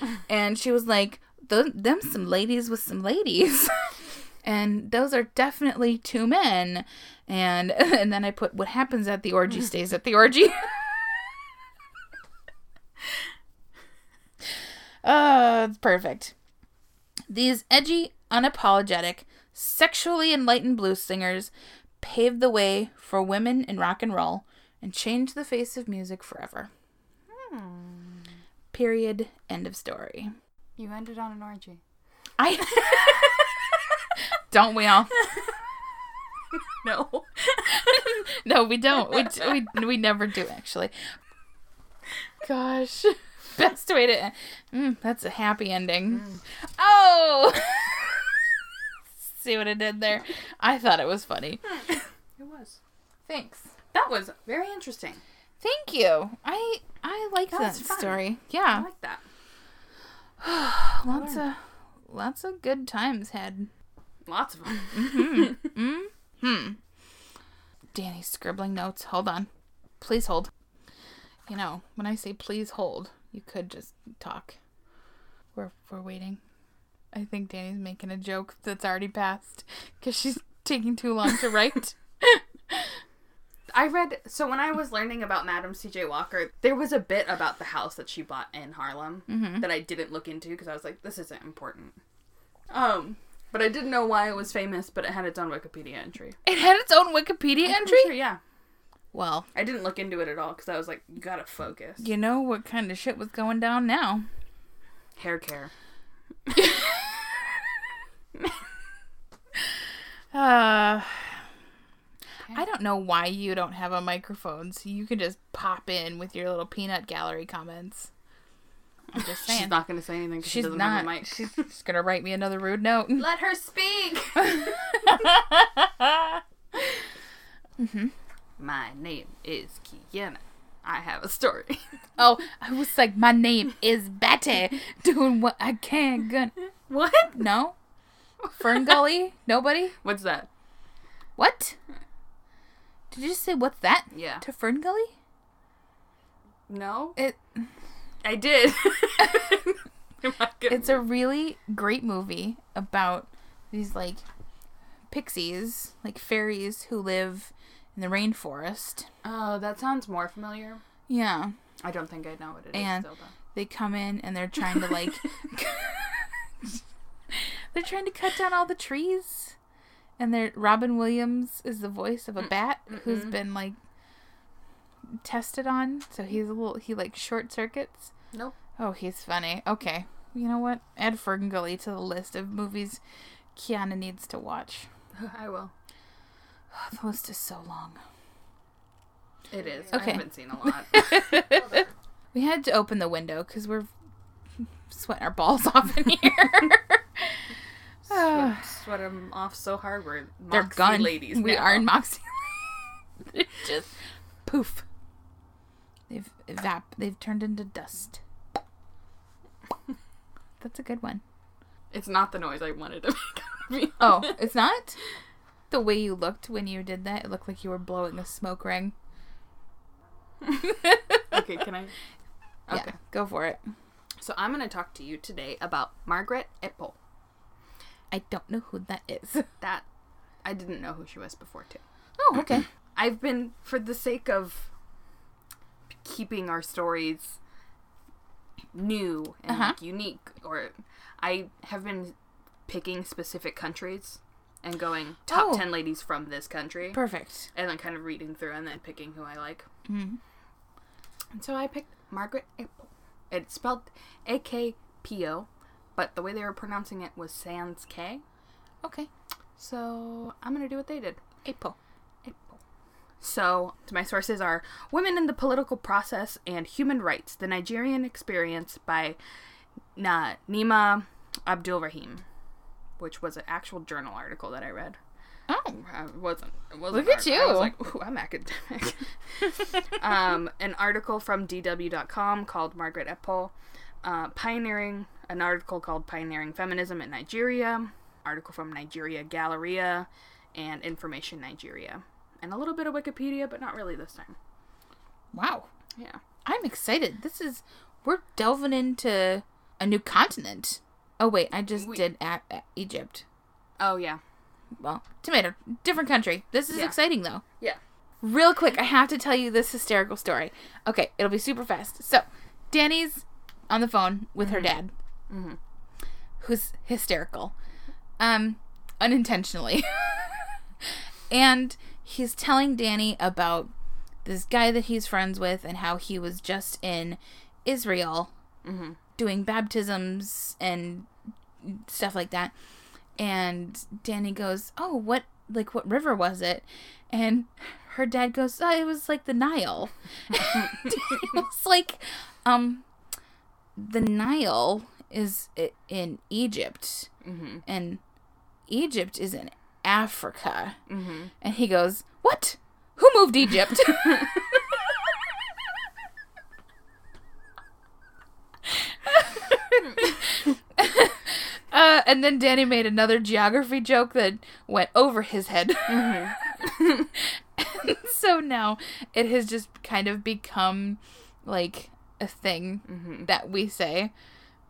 <laughs> and she was like, "Th- them some ladies with some ladies. <laughs> and those are definitely two men. And <laughs> and then i put what happens at the orgy stays at the orgy. Oh it's perfect these edgy unapologetic sexually enlightened blues singers paved the way for women in rock and roll and changed the face of music forever hmm. period end of story You ended on an orgy. i don't we all <laughs> No. <laughs> no, we don't. We, we we never do actually. Gosh. <laughs> Best way to. Mm, that's a happy ending. Oh! <laughs> See what I did there? I thought it was funny. It was. Thanks. That was very interesting. Thank you. I I like That that, story. I like that. <sighs> Lots of lots of good times had. Lots of them. Hmm. <laughs> Danny's scribbling notes. Hold on. Please hold. You know, when I say please hold, you could just talk. We're we're waiting. I think Danny's making a joke that's already passed because she's taking too long to write. <laughs> I read so when I was learning about Madam C.J. Walker, there was a bit about the house that she bought in Harlem that I didn't look into because I was like, this isn't important. Um, but I didn't know why it was famous, but it had its own Wikipedia entry. it had its own Wikipedia entry. sure, yeah. Well, I didn't look into it at all because I was like, you gotta focus. you know what kind of shit was going down now. Hair care. <laughs> Uh, I don't know why you don't have a microphone, so you can just pop in with your little peanut gallery comments. I'm just saying. She's not gonna say anything because she She's doesn't not. have a mic. She's just gonna write me another rude note. Let her speak. <laughs> My name is Kiana. I have a story. <laughs> oh, I was like, my name is Betty, <laughs> doing what I can. Gun. what? No, FernGully. Nobody. What's that? What? Did you just say what's that? Yeah. To FernGully? No, It. I did. <laughs> It's a really great movie about these like pixies, like fairies who live in the rainforest. oh, that sounds more familiar. Yeah. I don't think I know what it is. And- still, though. They come in and they're trying to like <laughs> <laughs> They're trying to cut down all the trees. And they're Robin Williams is the voice of a mm, bat who's been like tested on. So he's a little he like short circuits. Nope. Oh, he's funny. Okay. You know what? Add FernGully to the list of movies Kiana needs to watch. <laughs> I will. The list is so long. It is. Okay. I haven't seen a lot. <laughs> <laughs> We had to open the window because we're <laughs> sweating our balls off in here. sweat, <sighs> them off so hard. We're They're gone. ladies. We now. are in Moxie. They're just poof. They've evap. They've turned into dust. That's a good one. It's not the noise I wanted to make. Oh, it's not. The way you looked when you did that, it looked like you were blowing a smoke ring. <laughs> okay, can I? <laughs> Okay. Yeah, go for it. So I'm going to talk to you today about Margaret Ipple. I don't know who that is. <laughs> That I didn't know who she was before too. Oh, okay. <clears throat> I've been for the sake of keeping our stories new and Uh-huh. like unique or I have been picking specific countries and going top Oh. 10 ladies from this country Perfect. and then kind of reading through and then picking who I like. Mm-hmm. And so I picked Margaret Apple. It's spelled A K P O, but the way they were pronouncing it was sans K. Okay. So I'm going to do what they did. April. April. So, my sources are Women in the Political Process and Human Rights The Nigerian Experience by Na- Nima Abdul Rahim, which was an actual journal article that I read. Oh. I wasn't. It wasn't Look at hard. I was like, ooh, I'm academic. <laughs> um, an article from DW.com called Margaret Epple, uh, pioneering. An article called Pioneering Feminism in Nigeria. Article from Nigeria Galleria, and Information Nigeria, and a little bit of Wikipedia, but not really this time. Wow. Yeah. I'm excited. This is we're delving into a new continent. Oh wait, I just We- did a- a- Egypt. Oh yeah. Well, tomato, different country. This is Yeah. exciting though. Yeah. Real quick, I have to tell you this hysterical story. Okay, it'll be super fast. So, Danny's on the phone with her dad, Mhm. who's hysterical, um, unintentionally, <laughs> and he's telling Danny about this guy that he's friends with and how he was just in Israel Mhm. Doing baptisms and stuff like that. And Danny goes, "Oh, what like what river was it?" And her dad goes, oh, it was like the Nile. <laughs> it was like, um, the Nile is in Egypt, Mm-hmm. and Egypt is in Africa. Mm-hmm. And he goes, What? Who moved Egypt? <laughs> uh, <laughs> and then Danny made another geography joke that went over his head. Mm-hmm. <laughs> So now it has just kind of become like a thing Mm-hmm. that we say.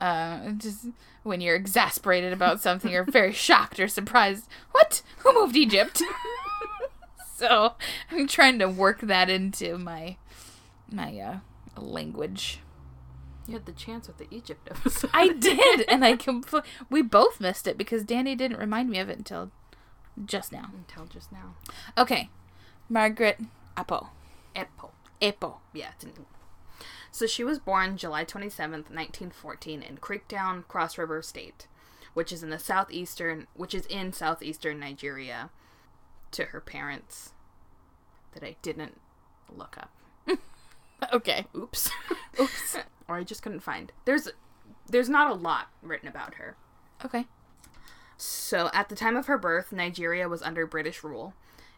Uh, just when you're exasperated about something or very <laughs> shocked or surprised. What? Who moved Egypt? so I'm trying to work that into my my uh, language. You had the chance with the Egypt <laughs> episode. I did, and I compl- we both missed it because Danny didn't remind me of it until just now. Until just now. Okay, Margaret Apo. Epo. Apo. Yeah. So she was born July 27th, 1914 in Creektown, Cross River State, which is in the southeastern, which is in southeastern Nigeria, to her parents that I didn't look up. <laughs> Okay. Oops. <laughs> Oops. or I just couldn't find. There's there's not a lot written about her. Okay. So, at the time of her birth, Nigeria was under British rule,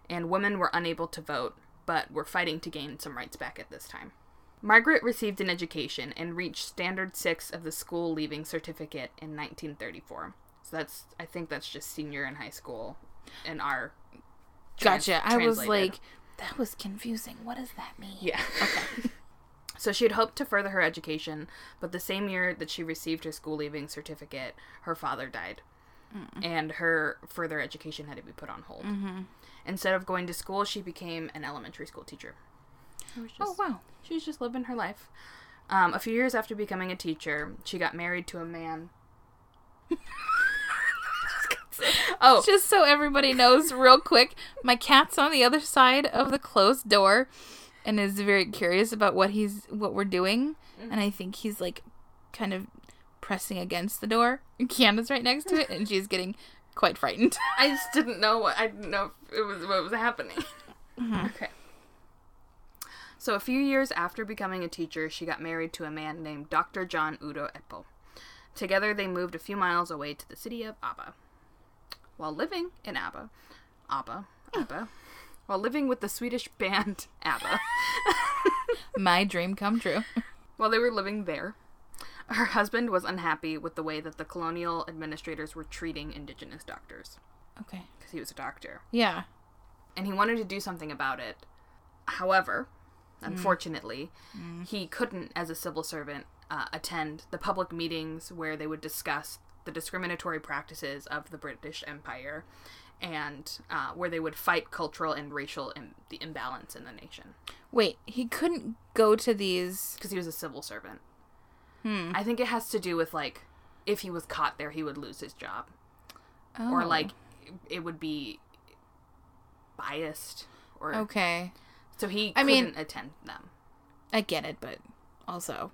and women were unable to vote, but were fighting to gain some rights back at this time. Margaret received an education and reached Standard 6 of the school leaving certificate in 1934. So, that's, I think that's just senior in high school in our. trans- Gotcha. I was like, that was confusing. What does that mean? Yeah. Okay. <laughs> so she had hoped to further her education, but the same year that she received her school leaving certificate, her father died. And her further education had to be put on hold. Instead of going to school, she became an elementary school teacher. It was Oh wow. She was just living her life. Um, a few years after becoming a teacher, she got married to a man. <laughs> <laughs> oh, Just so everybody knows, real quick, my cat's on the other side of the closed door, and is very curious about what he's what we're doing, mm-hmm. and I think he's like, kind of pressing against the door. And Kiana's right next to it, and she's getting quite frightened. <laughs> I just didn't know what I didn't know if it was what was happening. Mm-hmm. Okay. So a few years after becoming a teacher, she got married to a man named Dr. John Udo Eppo. Together, they moved a few miles away to the city of Aba. While living in Aba, Abba, Abba, while living with the Swedish band ABBA, <laughs> my dream come true. while they were living there, her husband was unhappy with the way that the colonial administrators were treating indigenous doctors Okay. because he was a doctor. Yeah. and he wanted to do something about it. However, unfortunately, he couldn't, as a civil servant, uh, attend the public meetings where they would discuss the discriminatory practices of the British Empire and uh, where they would fight cultural and racial Im- the imbalance in the nation Wait, he couldn't go to these. because he was a civil servant. Hmm. I think it has to do with like if he was caught there, he would lose his job, Oh. or like it would be biased, or Okay. so he I mean- couldn't attend them. I get it, but also,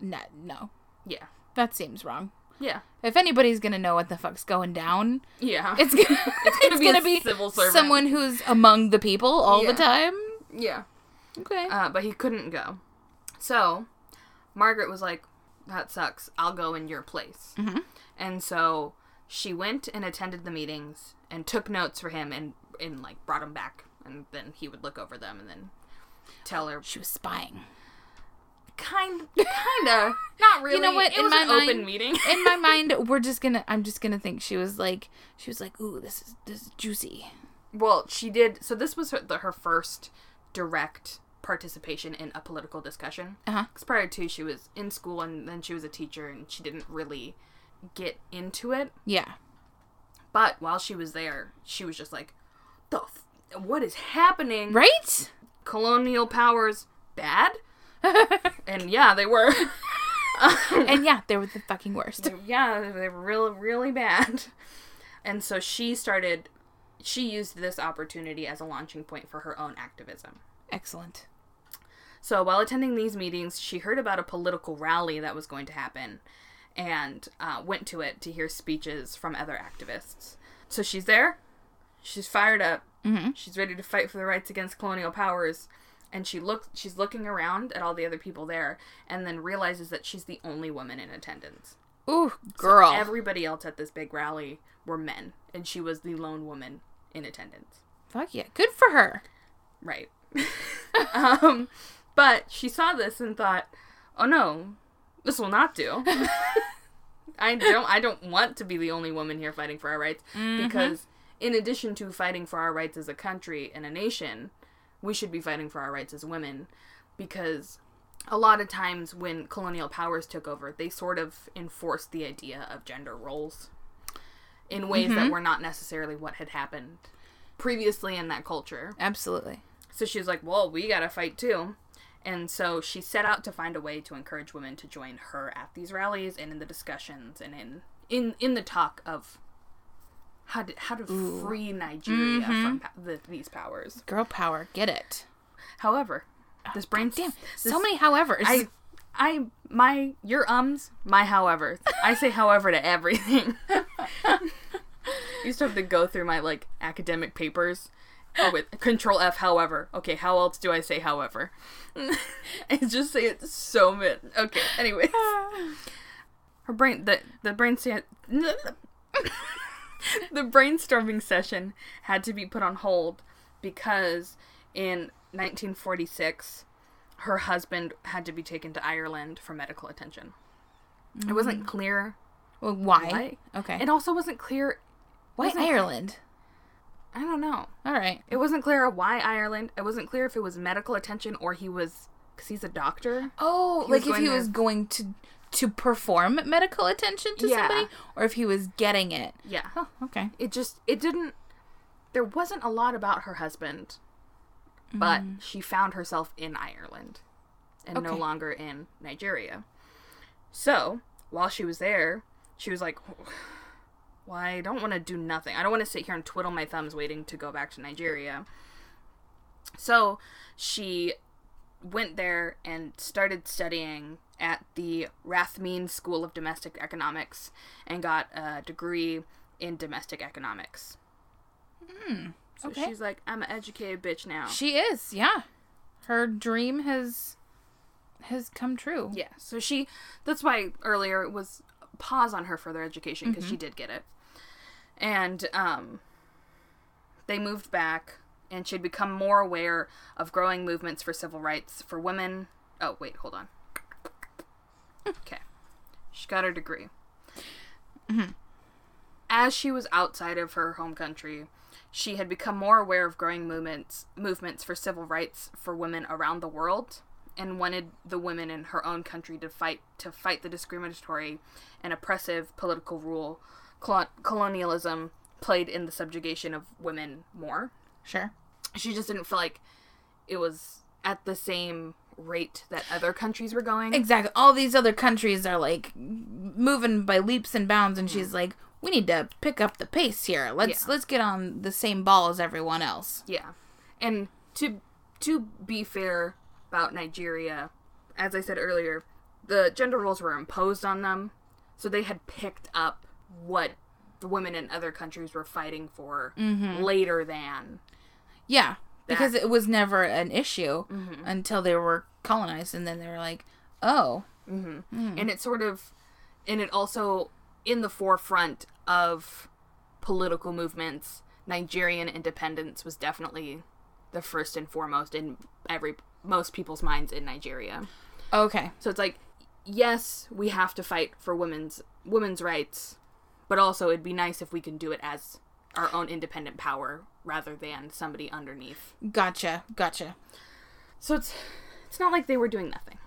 no, no, Yeah. that seems wrong. Yeah. If anybody's gonna know what the fuck's going down, Yeah. it's <laughs> gonna it's gonna gonna, be civil servant. someone who's among the people all Yeah. the time. yeah. Okay. Uh, but he couldn't go. So Margaret was like, that sucks. I'll go in your place. Mhm. And so she went and attended the meetings and took notes for him and, and like brought them back. And then he would look over them and then tell her. she was spying. Kind, <laughs> kinda. Not really. You know what? It In was my an open meeting. <laughs> In my <laughs> mind, we're just gonna. I'm just gonna think she was like. She was like, "Ooh, this is this is juicy." Well, she did. So this was her, the, her first direct participation in a political discussion. Uh-huh. Because prior to, she was in school and then she was a teacher and she didn't really get into it. Yeah. But while she was there, she was just like, "The f- what is happening? Right. Colonial powers bad?" <laughs> and yeah, they were. <laughs> and yeah, they were the fucking worst. yeah, they were really, really bad. And so she started. She used this opportunity as a launching point for her own activism. Excellent. So while attending these meetings, she heard about a political rally that was going to happen and uh, went to it to hear speeches from other activists. So she's there, she's fired up, Mm-hmm. She's ready to fight for the rights against colonial powers. And she looks she's looking around at all the other people there and then realizes that she's the only woman in attendance. Ooh, girl. Everybody else at this big rally were men, and she was the lone woman in attendance. Fuck yeah. Good for her. Right. <laughs> um, but she saw this and thought, "Oh no, this will not do. <laughs> I don't. I don't want to be the only woman here fighting for our rights because, in addition to fighting for our rights as a country and a nation, we should be fighting for our rights as women because." A lot of times when colonial powers took over, they sort of enforced the idea of gender roles in ways that mm-hmm. were not necessarily what had happened previously in that culture. Absolutely. So she was like, well, we gotta fight too. And so she set out to find a way to encourage women to join her at these rallies and in the discussions and in in, in the talk of how to, how to free Nigeria from mm-hmm. po- the, these powers. Girl power. Get it. However, ah, this brain Damn. this- so many howevers. I I my your ums my however I say however to everything. <laughs> used to have to go through my like academic papers oh, with control F however. Okay, how else do I say however? <laughs> I just say it so mid. Okay, anyways. Ah. Her brain the the brain sta- <laughs> <laughs> the brainstorming session had to be put on hold because in 1946 her husband had to be taken to Ireland for medical attention. It wasn't mm. clear well, why? why. Okay. It also wasn't clear why wasn't- Ireland? I don't know. All right. It wasn't clear why Ireland. It wasn't clear if it was medical attention or he was because he's a doctor. Oh, He like if he there- was going to to perform medical attention to Yeah. somebody, or if he was getting it. Yeah. Oh, okay. It just it didn't. There wasn't a lot about her husband, but mm. she found herself in Ireland, and no longer in Nigeria. So while she was there, she was like. Well, I don't want to do nothing. I don't want to sit here and twiddle my thumbs waiting to go back to Nigeria. So she went there and started studying at the Rathmine School of Domestic Economics and got a degree in domestic economics. So okay. she's like, I'm an educated bitch now. She is. Yeah. Her dream has has come true. Yeah. So she, that's why earlier it was pause on her further education because she did get it. And um, they moved back and she'd become more aware of growing movements for civil rights for women. Oh, wait, hold on. Okay. She got her degree. Mm-hmm. As she was outside of her home country, she had become more aware of growing movements movements for civil rights for women around the world and wanted the women in her own country to fight to fight the discriminatory and oppressive political rule colonialism played in the subjugation of women more. Sure. She just didn't feel like it was at the same rate that other countries were going. Exactly. All these other countries are like moving by leaps and bounds, and she's mm. like, "We need to pick up the pace here. Let's Yeah. let's get on the same ball as everyone else." Yeah. And to to be fair about Nigeria, as I said earlier, the gender roles were imposed on them, so they had picked up what the women in other countries were fighting for mm-hmm. later than Yeah, because it was never an issue mm-hmm. until they were colonized, and then they were like, "Oh, mm-hmm. hmm. and it sort of and it also in the forefront of political movements nigerian independence was definitely the first and foremost in every most people's minds in nigeria. Okay, so it's like yes we have to fight for women's women's rights but also it'd be nice if we can do it as our own independent power rather than somebody underneath gotcha, gotcha." so it's it's not like they were doing nothing.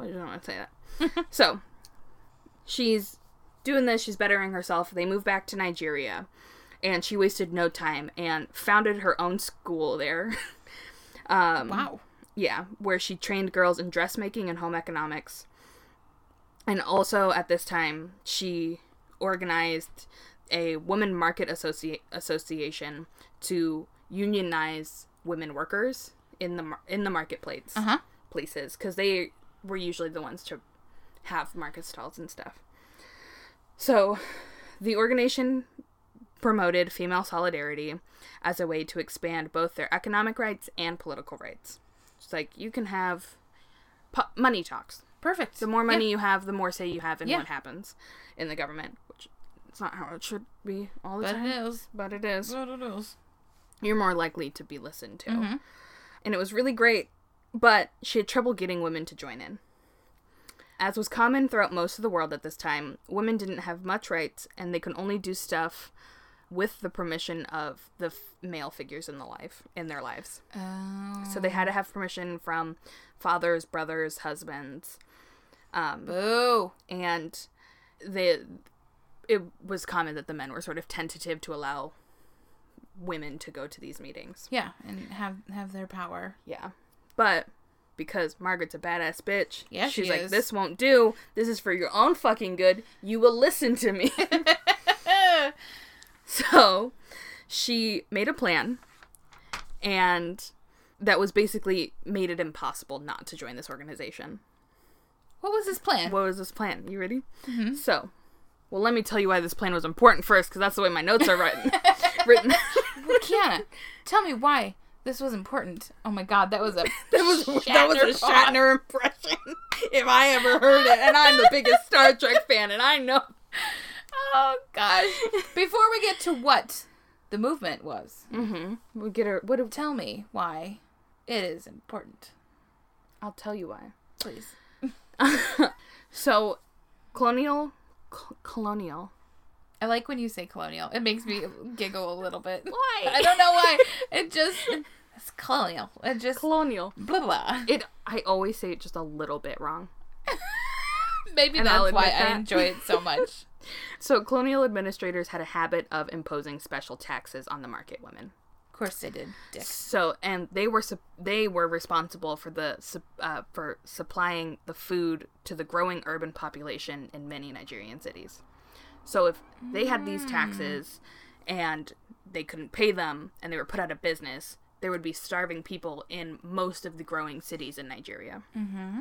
I don't want to say that. <laughs> so she's doing this. She's bettering herself. They move back to Nigeria, and she wasted no time and founded her own school there. <laughs> um, Wow. yeah, where she trained girls in dressmaking and home economics. And also at this time, she organized a women market associ- association to unionize women workers in the mar- in the marketplace Uh huh. places because they were usually the ones to have market stalls and stuff. So, the organization promoted female solidarity as a way to expand both their economic rights and political rights. It's like you can have pu- money talks. Perfect. The more money Yeah. you have, the more say you have in Yeah. what happens in the government, it's not how it should be all the But time, it is. but it is. But it is. You're more likely to be listened to. Mhm. And it was really great, but she had trouble getting women to join in. As was common throughout most of the world at this time, women didn't have much rights and they could only do stuff with the permission of the f- male figures in the life in their lives. Oh. So they had to have permission from fathers, brothers, husbands, um, Boo. and they it was common that the men were sort of tentative to allow women to go to these meetings. Yeah, and have have their power. Yeah. But because Margaret's a badass bitch, Yeah, she's she like, is. this won't do. This is for your own fucking good. You will listen to me. <laughs> <laughs> so she made a plan, and that was basically made it impossible not to join this organization. What was his plan? What was this plan? You ready? Mm-hmm. So, well, let me tell you why this plan was important first, because that's the way my notes are written. <laughs> written. Kiana, tell me why this was important. Oh my god, that was a <laughs> That was that was a Shatner. Shatner impression, <laughs> if I ever heard it. And I'm the biggest Star Trek fan, and I know. Oh gosh. Before we get to what the movement was, Mm-hmm. We get her. What? tell me why it is important, I'll tell you why. please. So, colonial, col- colonial. I like when you say colonial. It makes me giggle a little bit. <laughs> Why? I don't know why. <laughs> It just it's colonial. It just Colonial. blah blah. It. I always say it just a little bit wrong. <laughs> Maybe And that's why admit I enjoy it so much. So, colonial administrators had a habit of imposing special taxes on the market women. Of course they did, Dick. So, and they were sup- they were responsible for the sup- uh, for supplying the food to the growing urban population in many Nigerian cities. So, if they had these taxes and they couldn't pay them and they were put out of business, there would be starving people in most of the growing cities in Nigeria. Mm-hmm.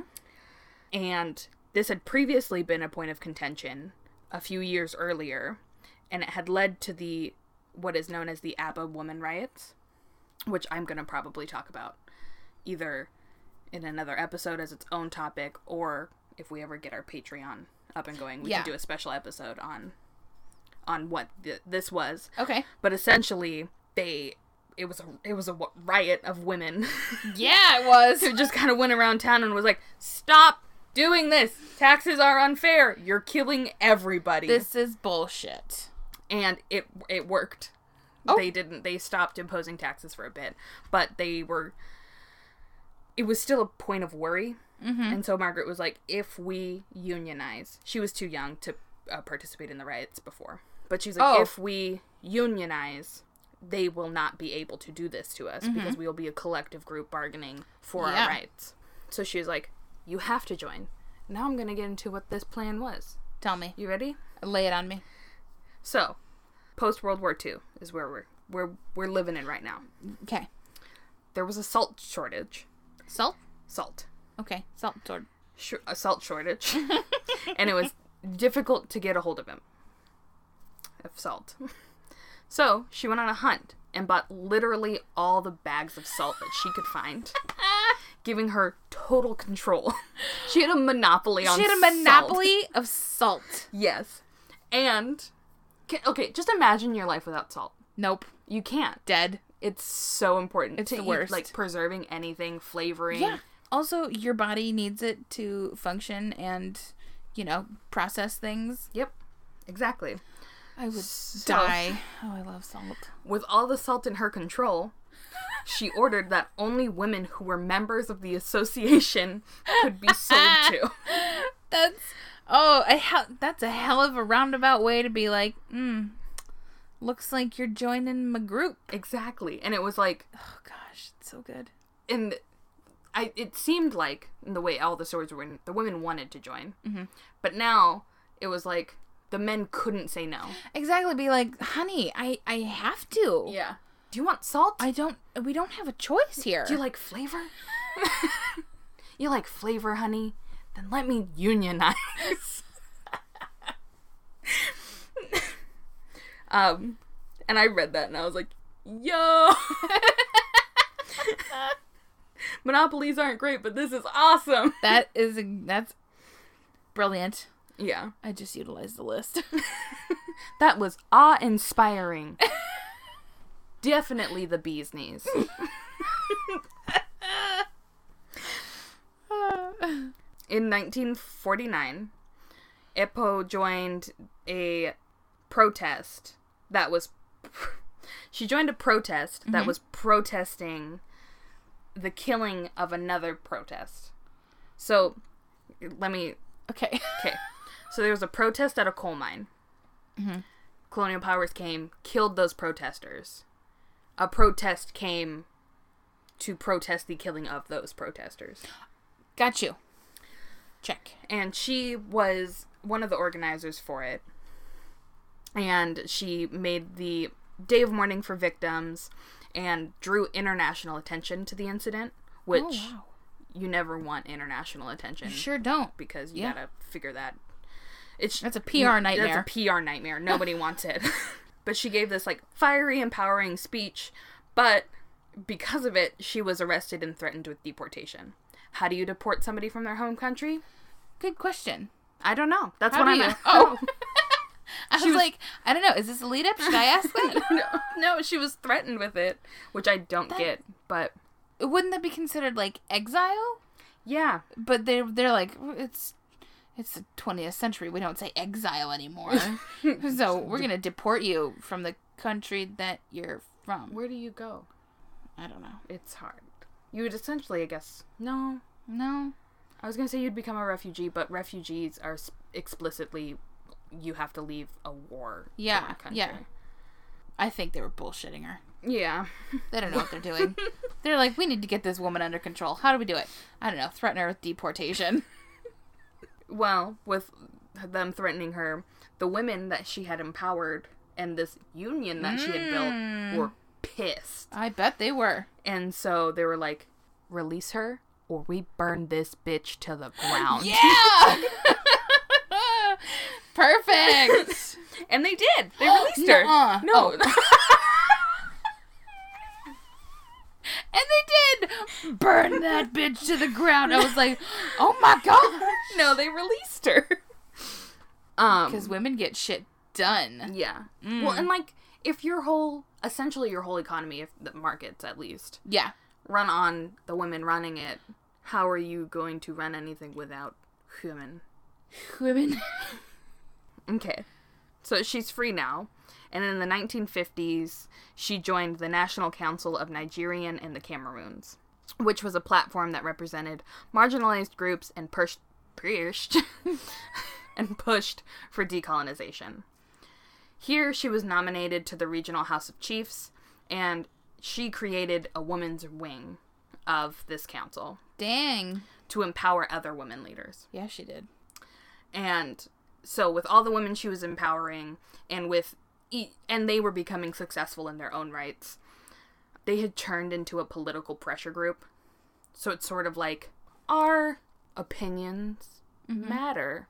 And this had previously been a point of contention a few years earlier, and it had led to the what is known as the Aba woman riots, which I'm going to probably talk about either in another episode as its own topic or if we ever get our Patreon up and going, we Yeah. can do a special episode on on what th- this was. Okay. But essentially, they it was a it was a riot of women <laughs> Yeah, it was. who just kind of went around town and was like, "Stop doing this. Taxes are unfair. You're killing everybody." This is bullshit. And it it worked. Oh. They didn't. They stopped imposing taxes for a bit, but they were. It was still a point of worry, Mm-hmm. and so Margaret was like, "If we unionize," she was too young to uh, participate in the riots before, but she's like, Oh. "If we unionize." They will not be able to do this to us because we will be a collective group bargaining for Mm-hmm. Yeah. our rights. So she was like, You have to join. Now I'm going to get into what this plan was. Tell me. You ready? Lay it on me. So, post World War II is where we're we're we're living in right now. Okay. There was a salt shortage. Salt? Salt. Okay. Salt sword. Sh- a salt shortage. <laughs> and it was difficult to get a hold of him. Of salt. So, she went on a hunt and bought literally all the bags of salt that she could find, <laughs> giving her total control. she had a monopoly on She had a salt. monopoly of salt. Yes. And ca- okay, just imagine your life without salt. Nope. You can't. Dead. It's so important It's to the eat, worst. like preserving anything, flavoring. Yeah. Also, your body needs it to function and, you know, process things. Yep. Exactly. I would So- die. Oh, I love salt. With all the salt in her control, she ordered that only women who were members of the association could be sold to. <laughs> That's oh, a hell, that's a hell of a roundabout way to be like, hmm. Looks like you're joining my group. Exactly. And it was like Oh gosh, it's so good. and I it seemed like in the way all the swords were written, the women wanted to join. Mm-hmm. But now it was like the men couldn't say no. Exactly. Be like, honey, I I have to. Yeah. Do you want salt? I don't. We don't have a choice here. Do you like flavor? <laughs> you like flavor, honey? Then let me unionize. um, And I read that and I was like, yo. Monopolies aren't great, but this is awesome. That is that's brilliant. Yeah. I just utilized the list. <laughs> That was awe inspiring. Definitely the bee's knees. <laughs> <laughs> In 1949, Ekpo joined a protest that was. <laughs> She joined a protest that mm-hmm. was protesting the killing of another protest. So, let me. okay. <laughs> Okay. So there was a protest at a coal mine. Mm-hmm. Colonial powers came, killed those protesters. A protest came to protest the killing of those protesters. Got you. Check. and she was one of the organizers for it. And she made the Day of Mourning for Victims and drew international attention to the incident, oh, which oh wow. you never want international attention You sure don't. because you Yeah. gotta figure that. It's That's a PR nightmare. That's a PR nightmare. Nobody wants it. <laughs> but she gave this like fiery, empowering speech, but because of it, she was arrested and threatened with deportation. How do you deport somebody from their home country? Good question. I don't know. That's How what I'm. you- <laughs> oh. <laughs> I was, was- like, I don't know. Is this a lead up? Should I ask that? <laughs> no, no, she was threatened with it, which I don't get. But Wouldn't that be considered like exile? yeah, But they they're like it's it's the 20th century. We don't say exile anymore. so we're gonna deport you from the country that you're from. where do you go? I don't know. It's hard. You would essentially, I guess. No, No. I was gonna say you'd become a refugee, but refugees are explicitly you have to leave a war. Yeah, yeah. I think they were bullshitting her. Yeah. They don't know what they're doing. <laughs> they're like, we need to get this woman under control. How do we do it? I don't know. Threaten her with deportation. <laughs> Well, with them threatening her, the women that she had empowered and this union that she had built were mm. Pissed. I bet they were. And so they were like, release her or we burn this bitch to the <laughs> ground. Yeah. <laughs> Perfect. <laughs> And they did. They <gasps> released her. Nuh-uh. No. And they did burn that bitch to the ground. I was like, oh my gosh. no, they released her. Um Because women get shit done. yeah. Well, and like if your whole essentially your whole economy, if the markets at least, Yeah. run on the women running it, how are you going to run anything without women? Women. Okay. So she's free now. And in the 1950s, she joined the National Council of Nigerian and the Cameroons, which was a platform that represented marginalized groups and pushed, pushed <laughs> and pushed for decolonization. Here, she was nominated to the Regional House of Chiefs, and she created a women's wing of this council Dang. to empower other women leaders. Yeah, she did. And so with all the women she was empowering and with e- and they were becoming successful in their own rights, they had turned into a political pressure group. So it's sort of like our opinions mm-hmm. matter.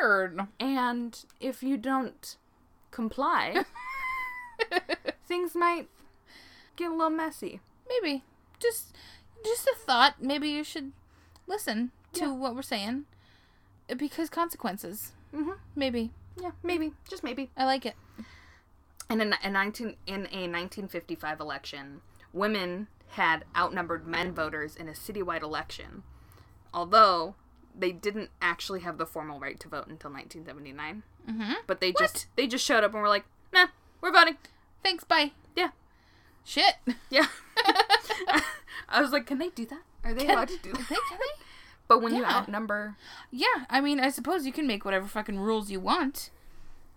Weird. And if you don't comply, <laughs> things might get a little messy. Maybe. Just just a thought. Maybe you should listen to Yeah. what we're saying. Uh, Because consequences. Mhm. Maybe. Yeah, maybe, just maybe. I like it. And in a 19 in a 1955 election, women had outnumbered men voters in a citywide election, although they didn't actually have the formal right to vote until 1979. Mm-hmm. But they just they just showed up and were like, "Nah, we're voting." Thanks, bye. Yeah, Shit. yeah. <laughs> <laughs> I was like, "Can they do that? Are they allowed to do that?" They? Can they? <laughs> But when you outnumber, Yeah, I mean, I suppose you can make whatever fucking rules you want.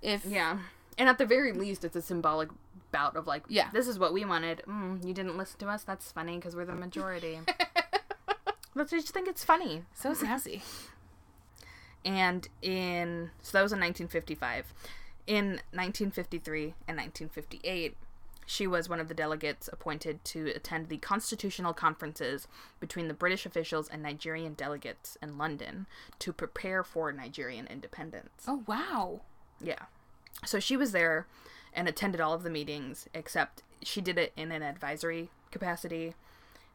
If yeah, and at the very least, it's a symbolic bout of like, Yeah. this is what we wanted. Mm, you didn't listen to us. That's funny because we're the majority. But I just think it's funny. so <laughs> sassy. And in so that was in 1955. In 1953 and 1958, she was one of the delegates appointed to attend the constitutional conferences between the British officials and Nigerian delegates in London to prepare for Nigerian independence. Oh wow. Yeah. So she was there and attended all of the meetings except she did it in an advisory capacity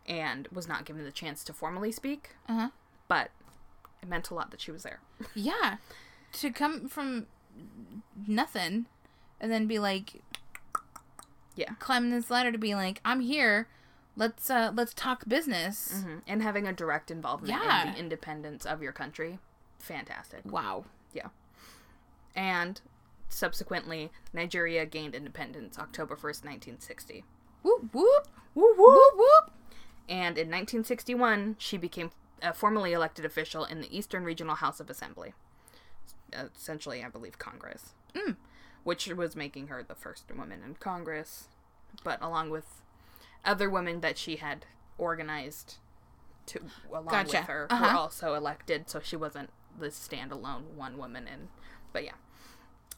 and was not given the chance to formally speak. Uh-huh. But it meant a lot that she was there. <laughs> Yeah. To come from nothing and then be like Yeah. climbing this ladder to be like, I'm here. Let's uh let's talk business. hmm And having a direct involvement Yeah. in the independence of your country. Fantastic. Wow. Yeah. And subsequently, Nigeria gained independence October 1st, 1960. Whoop whoop. Woo Whoop whoop. And in 1961, she became a formally elected official in the Eastern Regional House of Assembly. Essentially, I believe, Congress. Mm. Which was making her the first woman in Congress, but along with other women that she had organized to along Gotcha. with her were Uh-huh. also elected, so she wasn't the standalone one woman in but yeah.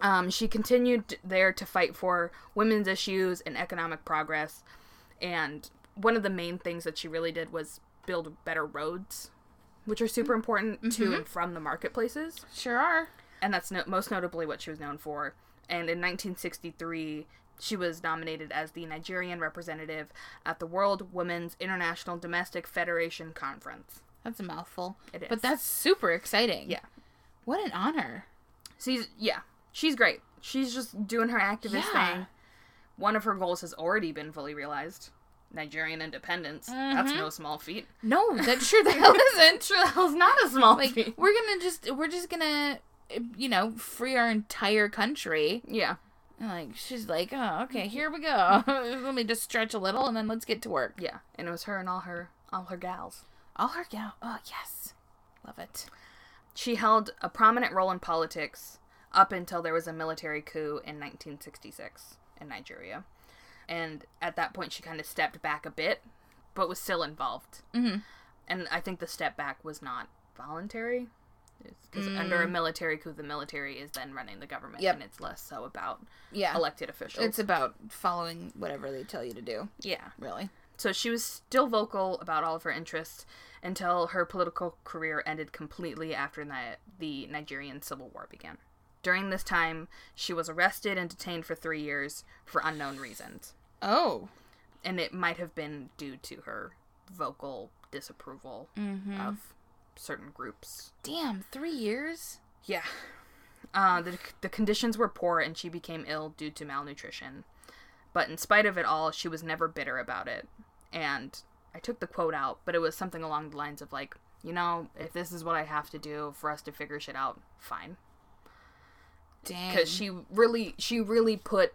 Um, she continued there to fight for women's issues and economic progress. And one of the main things that she really did was build better roads, which are super important to mm-hmm. and from the marketplaces. Sure are. And that's no- most notably what she was known for. And in 1963, she was nominated as the Nigerian representative at the World Women's International Domestic Federation Conference. That's a mouthful. It But that's super exciting. Yeah. What an honor. She's yeah, she's great. She's just doing her activist Yeah. thing. One of her goals has already been fully realized. Nigerian independence. That's Mhm. no small feat. No, that <laughs> sure the hell isn't. Sure, the hell's not a small Like feat. we're gonna just we're just gonna you know free our entire country. Yeah, And like she's like, oh okay, here we go. <laughs> Let me just stretch a little and then let's get to work. yeah, and it was her and all her all her gals. All her gal. Oh yes, love it. She held a prominent role in politics up until there was a military coup in 1966 in Nigeria, and at that point she kind of stepped back a bit, but was still involved. Mm-hmm. and I think the step back was not voluntary. Because under a military coup, the military is then running the government, Yep. and it's less so about Yeah, elected officials. it's about following whatever they tell you to do. yeah. Really. So she was still vocal about all of her interests until her political career ended completely after the, the Nigerian Civil War began. During this time, she was arrested and detained for three years for unknown reasons. Oh. And it might have been due to her vocal disapproval Mm-hmm. of certain groups Damn, three years. Yeah. Uh, the, the conditions were poor and she became ill due to malnutrition. But in spite of it all, she was never bitter about it. And I took the quote out, but it was something along the lines of like, you know, if this is what I have to do for us to figure shit out, fine. Damn. Because she really, she really put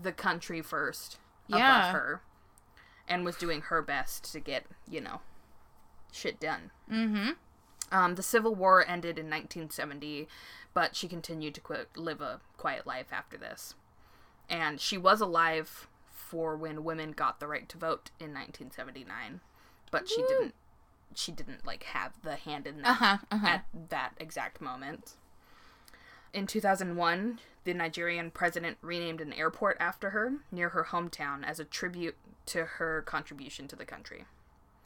the country first Yeah. above her, and was doing her best to get, you know, shit done. Mm-hmm. Um, the Civil War ended in 1970, but she continued to live a quiet life after this. And she was alive for when women got the right to vote in 1979, but she didn't. She didn't like have the hand in that Uh-huh. Uh-huh. at that exact moment. In 2001, the Nigerian president renamed an airport after her near her hometown as a tribute to her contribution to the country.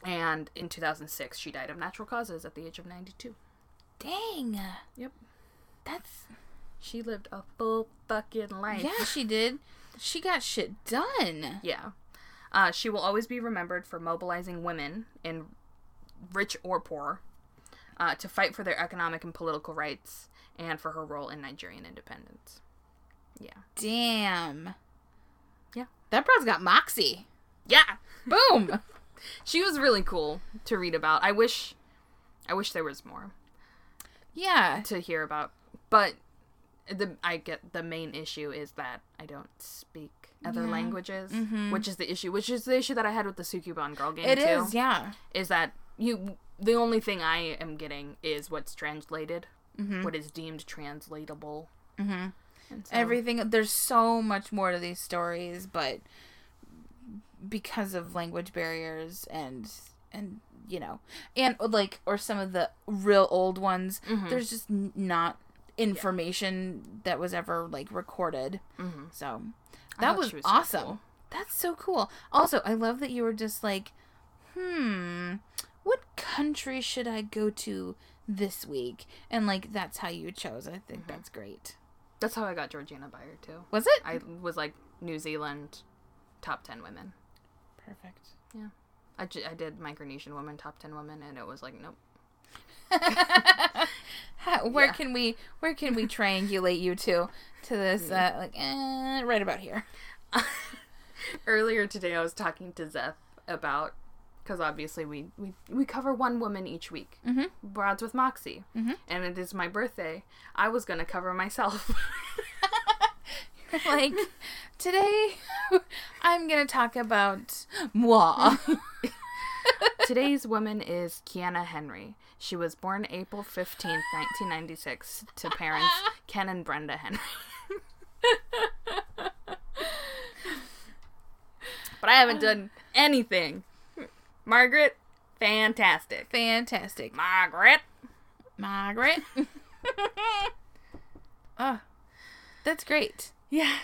And in 2006, she died of natural causes at the age of 92. Dang. Yep. That's She lived a full fucking life. yeah. She did. She got shit done. Yeah. Uh, she will always be remembered for mobilizing women, in rich or poor, uh, to fight for their economic and political rights and for her role in Nigerian independence. Yeah. Damn. Yeah. That broad's got moxie. Yeah. Boom. <laughs> She was really cool to read about. I wish I wish there was more yeah. to hear about. But the I get the main issue is that I don't speak other Yeah. languages, Mhm. which is the issue, which is the issue that I had with the Sukuban girl game It too. is. Yeah. is that you the only thing I am getting is what's translated, Mhm. what is deemed translatable. Mhm. And so, Everything. There's so much more to these stories, but because of language barriers and and you know and like or some of the real old ones, Mhm. there's just not information that was ever like recorded. Mhm. So that thought was, she so awesome. cool. That's so cool. Also, I love that you were just like, hmm, what country should I go to this week? And like that's how you chose. I think Mm-hmm. that's great. That's how I got Georgina Beyer too. Was it? I was like New Zealand top 10 women. Perfect. Yeah. I, ju- I did Micronesian women top 10 women and it was like nope. <laughs> How- where Yeah. can we where can we triangulate you to to this <laughs> uh, like eh, right about here? <laughs> Earlier today I was talking to Seth about because obviously we, we we cover one woman each week. Mhm. Broads with Moxie. Mhm. And it is my birthday. I was going to cover myself. <laughs> like today <laughs> I'm gonna talk about moi. <laughs> Today's woman is Kiana Henry. She was born April 15th, 1996, to parents Ken and Brenda Henry. but I haven't done anything. Margaret, fantastic. Fantastic. Margaret. Margaret. oh, <laughs> <laughs> that's great. Yeah.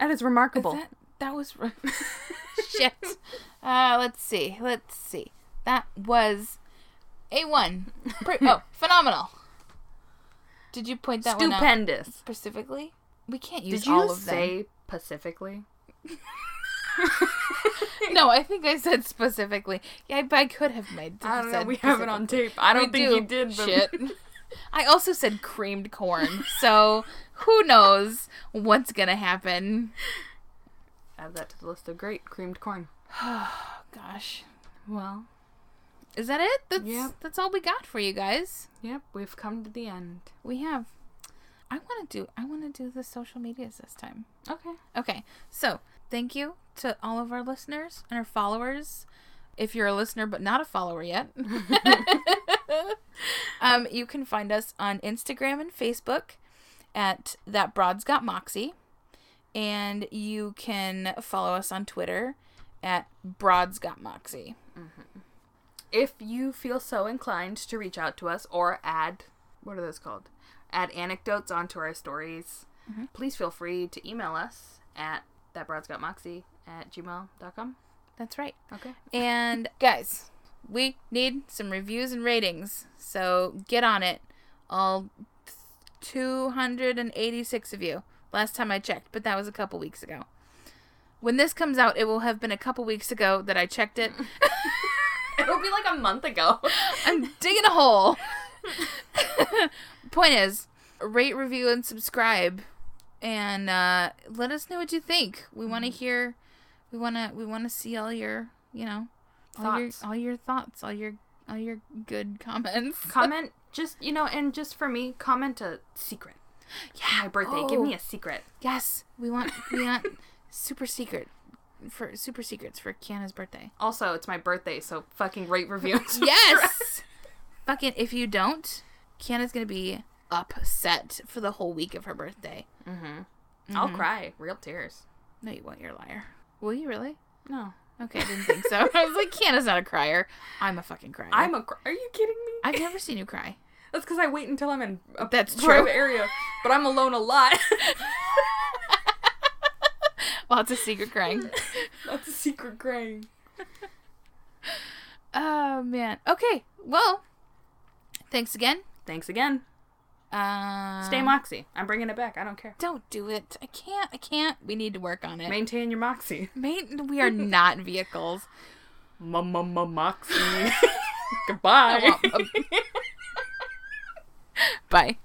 That is Is remarkable. That, that was re- <laughs> shit. Uh, let's see. Let's see. That was a one. Pre- oh, phenomenal. Did you point that one out Stupendous. specifically? We can't use Did all of them. say Pacifically? <laughs> No, I think I said specifically. Yeah, I, I could have made. I don't know. We have it on tape. I don't We think do. you did, but Shit. <laughs> I also said creamed corn, so who knows what's gonna happen? add that to the list of great creamed corn. <sighs> Gosh, Well, is that it? That's Yep. that's all we got for you guys. yep, we've come to the end. We have. I want to do. I want to do the social medias this time. Okay. Okay, so thank you to all of our listeners and our followers. If you're a listener but not a follower yet, <laughs> <laughs> um, you can find us on Instagram and Facebook at that broad's got moxie, and you can follow us on Twitter at broad's got moxie. If you feel so inclined to reach out to us or add, what are those called? Add anecdotes onto our stories, please feel free to email us at thatbroadsgotmoxie at gmail.com. That's right. Okay. And <laughs> guys, we need some reviews and ratings. So get on it. All 286 of you. Last time I checked, but that was a couple weeks ago. When this comes out, it will have been a couple weeks ago that I checked it. <laughs> It'll be like a month ago. <laughs> I'm digging a hole. Point is, rate, review, and subscribe, and uh, let us know what you think. We want to hear. We want to. We want to see all your. You know, all your Thoughts. all your thoughts, all your all your good <laughs> comments. comment, just, you know, and just for me, comment a secret. yeah, My birthday. Give me a secret. yes. We want we want <laughs> super secret for super secrets for Kiana's birthday. Also, it's my birthday, so fucking rate, review. <laughs> Yes. Fucking if you don't, Kiana's gonna be upset for the whole week of her birthday. Mm-hmm. Mm-hmm. I'll cry. Real tears. No, you won't. You're a liar. Will you really? No. Okay, I didn't think so. <laughs> I was like, Kiana's not a crier. I'm a fucking crier. I'm a. Cr- Are you kidding me? I've never seen you cry. That's because I wait until I'm in a That's private true. area, but I'm alone a lot. <laughs> Lots of secret crying. <laughs> That's a secret crying. Oh man. Okay. Well, thanks again. Thanks again. Uh, Stay Moxie. I'm bringing it back. I don't care. Don't do it. I can't. I can't. We need to work on it. Maintain your Moxie. <laughs> Main, we are not vehicles. Moxie. <laughs> <laughs> Goodbye. Bye.